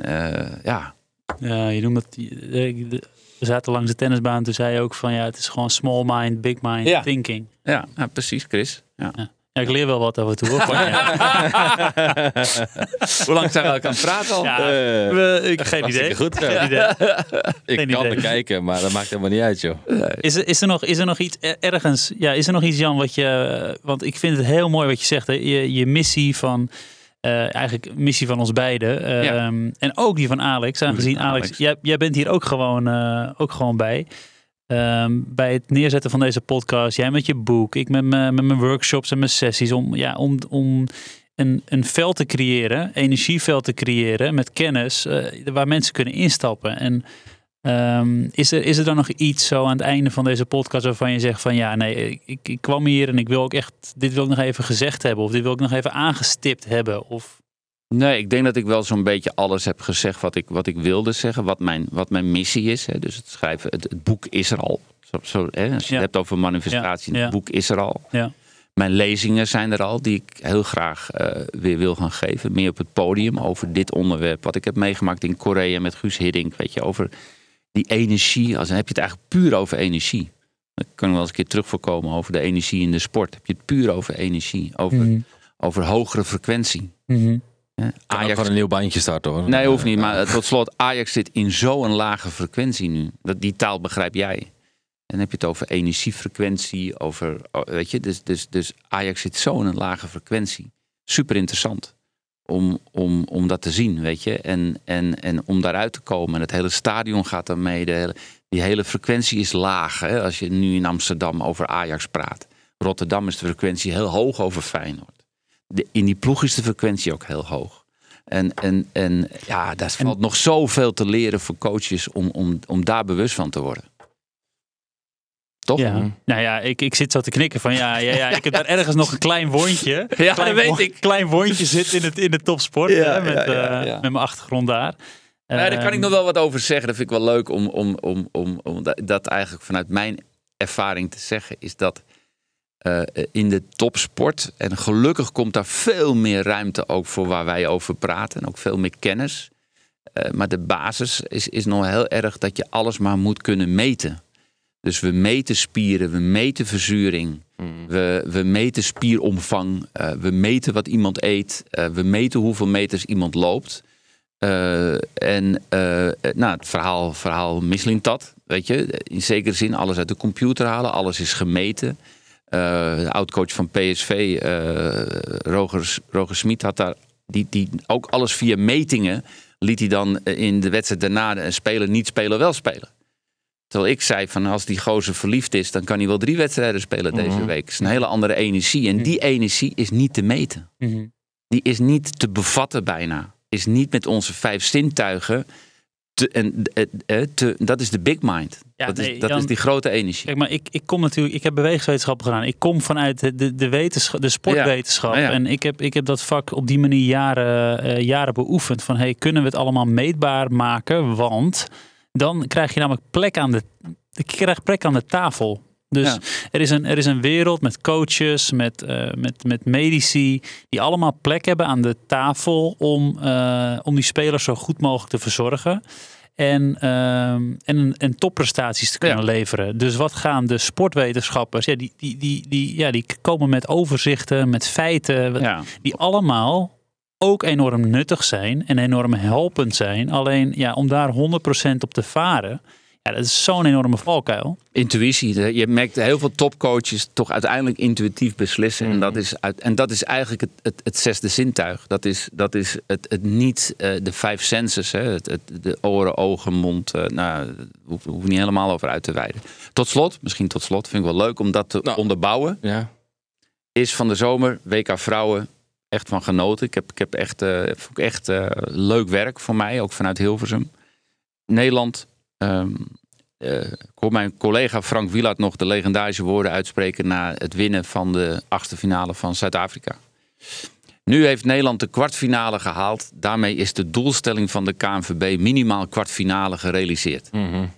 ja. Ja, je noemt het, we zaten langs de tennisbaan, toen zei je ook van ja, het is gewoon small mind, big mind thinking. Ja, ja, precies, Chris. Ja. ja. Ik leer wel wat over toe. Hoor, (laughs) (laughs) Hoe lang zijn we ook aan het praten al? Ja, uh, we, ik, geen idee. Goed, geen idee. (laughs) ik geen kan idee. bekijken, maar dat maakt helemaal niet uit, joh. Is er, is er, nog, is er nog iets ergens? Ja, is er nog iets, Jan, wat je. Want ik vind het heel mooi wat je zegt. Hè? Je, je missie van uh, eigenlijk missie van ons beiden. Ehm, en ook die van Alex. Aangezien Alex, Jij, jij, bent hier ook gewoon, uh, ook gewoon bij. Um, bij het neerzetten van deze podcast. Jij met je boek. Ik met, met mijn workshops en mijn sessies. Om, ja, om, om een, een veld te creëren. Energieveld te creëren. Met kennis. Uh, waar mensen kunnen instappen. En Um, is, er, is er dan nog iets zo aan het einde van deze podcast waarvan je zegt van ja, nee, ik, ik kwam hier en ik wil ook echt, dit wil ik nog even gezegd hebben of dit wil ik nog even aangestipt hebben? Of... Nee, ik denk dat ik wel zo'n beetje alles heb gezegd wat ik, wat ik wilde zeggen, wat mijn, wat mijn missie is. Hè. Dus het schrijven, het, het boek is er al. Zo, zo, hè. Als je het hebt over manifestatie, het boek is er al. Ja. Mijn lezingen zijn er al, die ik heel graag uh, weer wil gaan geven. Meer op het podium over dit onderwerp. Wat ik heb meegemaakt in Korea met Guus Hiddink. Weet je, over die energie, als, dan heb je het eigenlijk puur over energie. Dan kunnen we wel eens een keer terug voorkomen over de energie in de sport. Heb je het puur over energie, over, mhm. over hogere frequentie. Mm ja, Ajax gewoon een nieuw bandje starten hoor. Nee, hoeft niet. Maar tot slot, Ajax zit in zo'n lage frequentie nu. Dat, die taal begrijp jij. En dan heb je het over energiefrequentie, over, oh, weet je, dus, dus, dus Ajax zit zo in een lage frequentie. Super interessant om, om, om dat te zien, weet je. En, en, en om daaruit te komen. En het hele stadion gaat daarmee. De hele, die hele frequentie is laag. Hè? Als je nu in Amsterdam over Ajax praat. Rotterdam is de frequentie heel hoog over Feyenoord. De, in die ploeg is de frequentie ook heel hoog. En, en, en ja, daar valt nog zoveel te leren voor coaches om, om, om daar bewust van te worden. Toch? Ja. Mhm. Nou ja, ik, ik zit zo te knikken van ja, ja, ja ik heb daar ergens nog een klein wondje. (laughs) Ja, klein, weet ik. Klein wondje zit in, het, in de topsport hè, met, uh, met mijn achtergrond daar. Ja, daar kan ik ehm, nog wel wat over zeggen. Dat vind ik wel leuk om, om, om, om, om dat eigenlijk vanuit mijn ervaring te zeggen. Is dat uh, in de topsport, en gelukkig komt daar veel meer ruimte ook voor waar wij over praten. En ook veel meer kennis. Uh, maar de basis is, is nog heel erg dat je alles maar moet kunnen meten. Dus we meten spieren, we meten verzuring, mm. we, we meten spieromvang, uh, we meten wat iemand eet, uh, we meten hoeveel meters iemand loopt. Uh, en nou, het verhaal, verhaal dat, weet je. In zekere zin alles uit de computer halen, alles is gemeten. De oudcoach van PSV, Roger, Roger Smit, had daar die, die ook alles via metingen liet hij dan in de wedstrijd daarna spelen, niet spelen, wel spelen. Terwijl ik zei van als die gozer verliefd is, dan kan hij wel drie wedstrijden spelen deze mhm. week. Het is een hele andere energie. En die energie is niet te meten. Mhm. Die is niet te bevatten bijna. Is niet met onze vijf zintuigen. Te, en, eh, eh, te, dat is de big mind. Ja, dat, is, dat is die grote energie. Kijk, maar ik, ik kom natuurlijk, ik heb bewegingswetenschappen gedaan. Ik kom vanuit de, de, wetenschap, de sportwetenschap. En ik heb, ik heb dat vak op die manier jaren, uh, jaren beoefend. Van hey, kunnen we het allemaal meetbaar maken? Want dan krijg je namelijk plek aan de, je krijgt plek aan de tafel. Dus er, is een, er is een wereld met coaches, met, uh, met, met medici, die allemaal plek hebben aan de tafel om, uh, om die spelers zo goed mogelijk te verzorgen. En, ehm, en, en topprestaties te kunnen leveren. Dus wat gaan de sportwetenschappers? Ja, die, die, die, die, ja, die komen met overzichten, met feiten. Die allemaal ook enorm nuttig zijn en enorm helpend zijn. Alleen ja, om daar 100% op te varen, ja, dat is zo'n enorme valkuil. Intuïtie. Je merkt heel veel topcoaches toch uiteindelijk intuïtief beslissen. En, dat mhm. is uit, en dat is eigenlijk het, het, het zesde zintuig. Dat is, dat is het, het niet uh, de vijf senses. Hè? Het, het, de oren, ogen, mond. Uh, nou, hoef, hoef niet helemaal over uit te wijden. Tot slot, misschien tot slot, vind ik wel leuk om dat te nou, onderbouwen. Ja. Is van de zomer WK Vrouwen echt van genoten. Ik heb, ik heb echt, uh, echt leuk werk voor mij, ook vanuit Hilversum. Nederland Um, ik hoor mijn collega Frank Wielaert nog de legendarische woorden uitspreken na het winnen van de achtste finale van Zuid-Afrika. Nu heeft Nederland de kwartfinale gehaald. Daarmee is de doelstelling van de KNVB minimaal kwartfinale gerealiseerd. Mm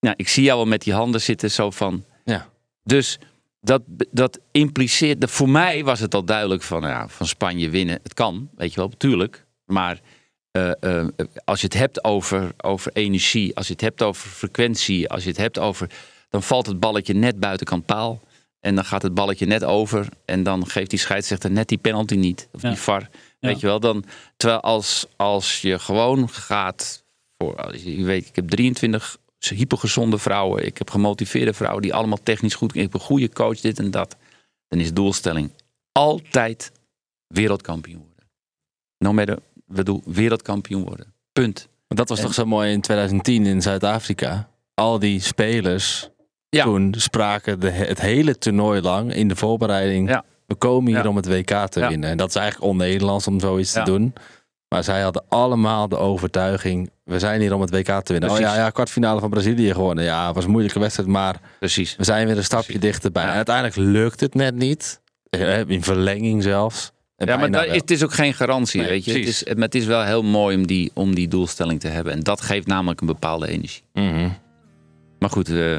nou, ik zie jou wel met die handen zitten, zo van. Ja. Dus dat, dat impliceert. Voor mij was het al duidelijk van, ja, van Spanje winnen. Het kan, weet je wel, natuurlijk. Maar eh, eh, als je het hebt over, over energie, als je het hebt over frequentie, als je het hebt over. dan valt het balletje net buitenkant paal. En dan gaat het balletje net over. En dan geeft die scheidsrechter net die penalty niet. Of die VAR. Weet je wel. Dan, terwijl als, als je gewoon gaat. Voor, je weet, ik heb 23 hypergezonde vrouwen. Ik heb gemotiveerde vrouwen die allemaal technisch goed. Ik heb een goede coach, dit en dat. Dan is de doelstelling altijd wereldkampioen worden. No matter bedoel, wereldkampioen worden. Punt. Dat was toch zo mooi in 2010 in Zuid-Afrika. Al die spelers toen spraken de, het hele toernooi lang in de voorbereiding. We komen hier om het WK te winnen. En dat is eigenlijk on-Nederlands om zoiets te doen. Maar zij hadden allemaal de overtuiging. We zijn hier om het WK te winnen. Oh ja, ja, kwartfinale van Brazilië gewonnen. Ja, het was een moeilijke wedstrijd, maar Precies. we zijn weer een stapje dichterbij. En uiteindelijk lukt het net niet. Eh, in verlenging zelfs ja, maar dat, het is ook geen garantie, weet je. Het is, het is wel heel mooi om die, om die doelstelling te hebben. En dat geeft namelijk een bepaalde energie. Mhm. Maar goed... Uh,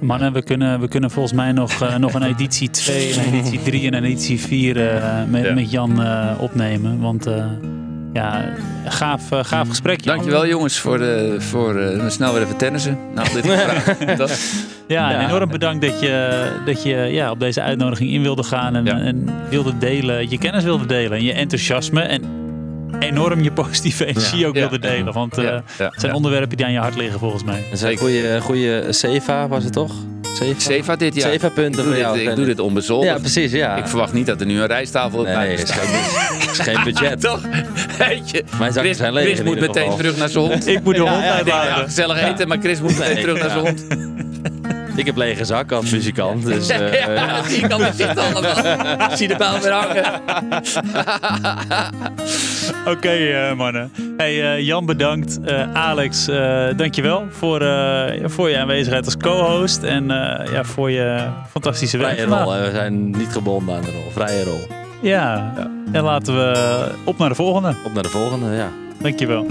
Mannen, we kunnen, we kunnen volgens mij nog, uh, nog een (laughs) editie 2, een editie 3 en een editie 4 uh, met, ja. met Jan opnemen. Want ja, gaaf, uh, gaaf gesprek. Dankjewel jongens voor, de, voor uh, snel weer even tennissen. Nou, dit (laughs) dat, ja, en enorm bedankt dat je, dat je ja, op deze uitnodiging in wilde gaan en, en wilde delen, je kennis wilde delen en je enthousiasme en enorm je positieve energie ook wilde delen. Want uh, het zijn onderwerpen die aan je hart liggen volgens mij. Zijn goede, goede Seva was het toch? Seva? dit jaar. Seva punten voor jou. ik doe dit onbezoldigd. Ja, precies. Ja. Ik verwacht niet dat er nu een rijsttafel op nee, is. Geen, is geen budget. (laughs) Toch? Weet je. Mijn Chris, zijn Chris moet meteen terug naar zijn hond. (laughs) ik moet de hond uitlaten. gezellig eten, maar Chris moet meteen terug naar zijn hond. (laughs) Ik heb lege zak als muzikant. Dus, uh, (laughs) ja, ja. zie kan het zitten allemaal. (laughs) zie de bel weer hangen. (laughs) Oké, okay, uh, mannen. Hey, uh, Jan bedankt. Alex, dankjewel voor, voor je aanwezigheid als co-host. En ja, voor je fantastische werk. Vrije rol. We zijn niet gebonden aan de rol. Vrije rol. Ja. ja. En laten we op naar de volgende. Op naar de volgende, ja. Dankjewel.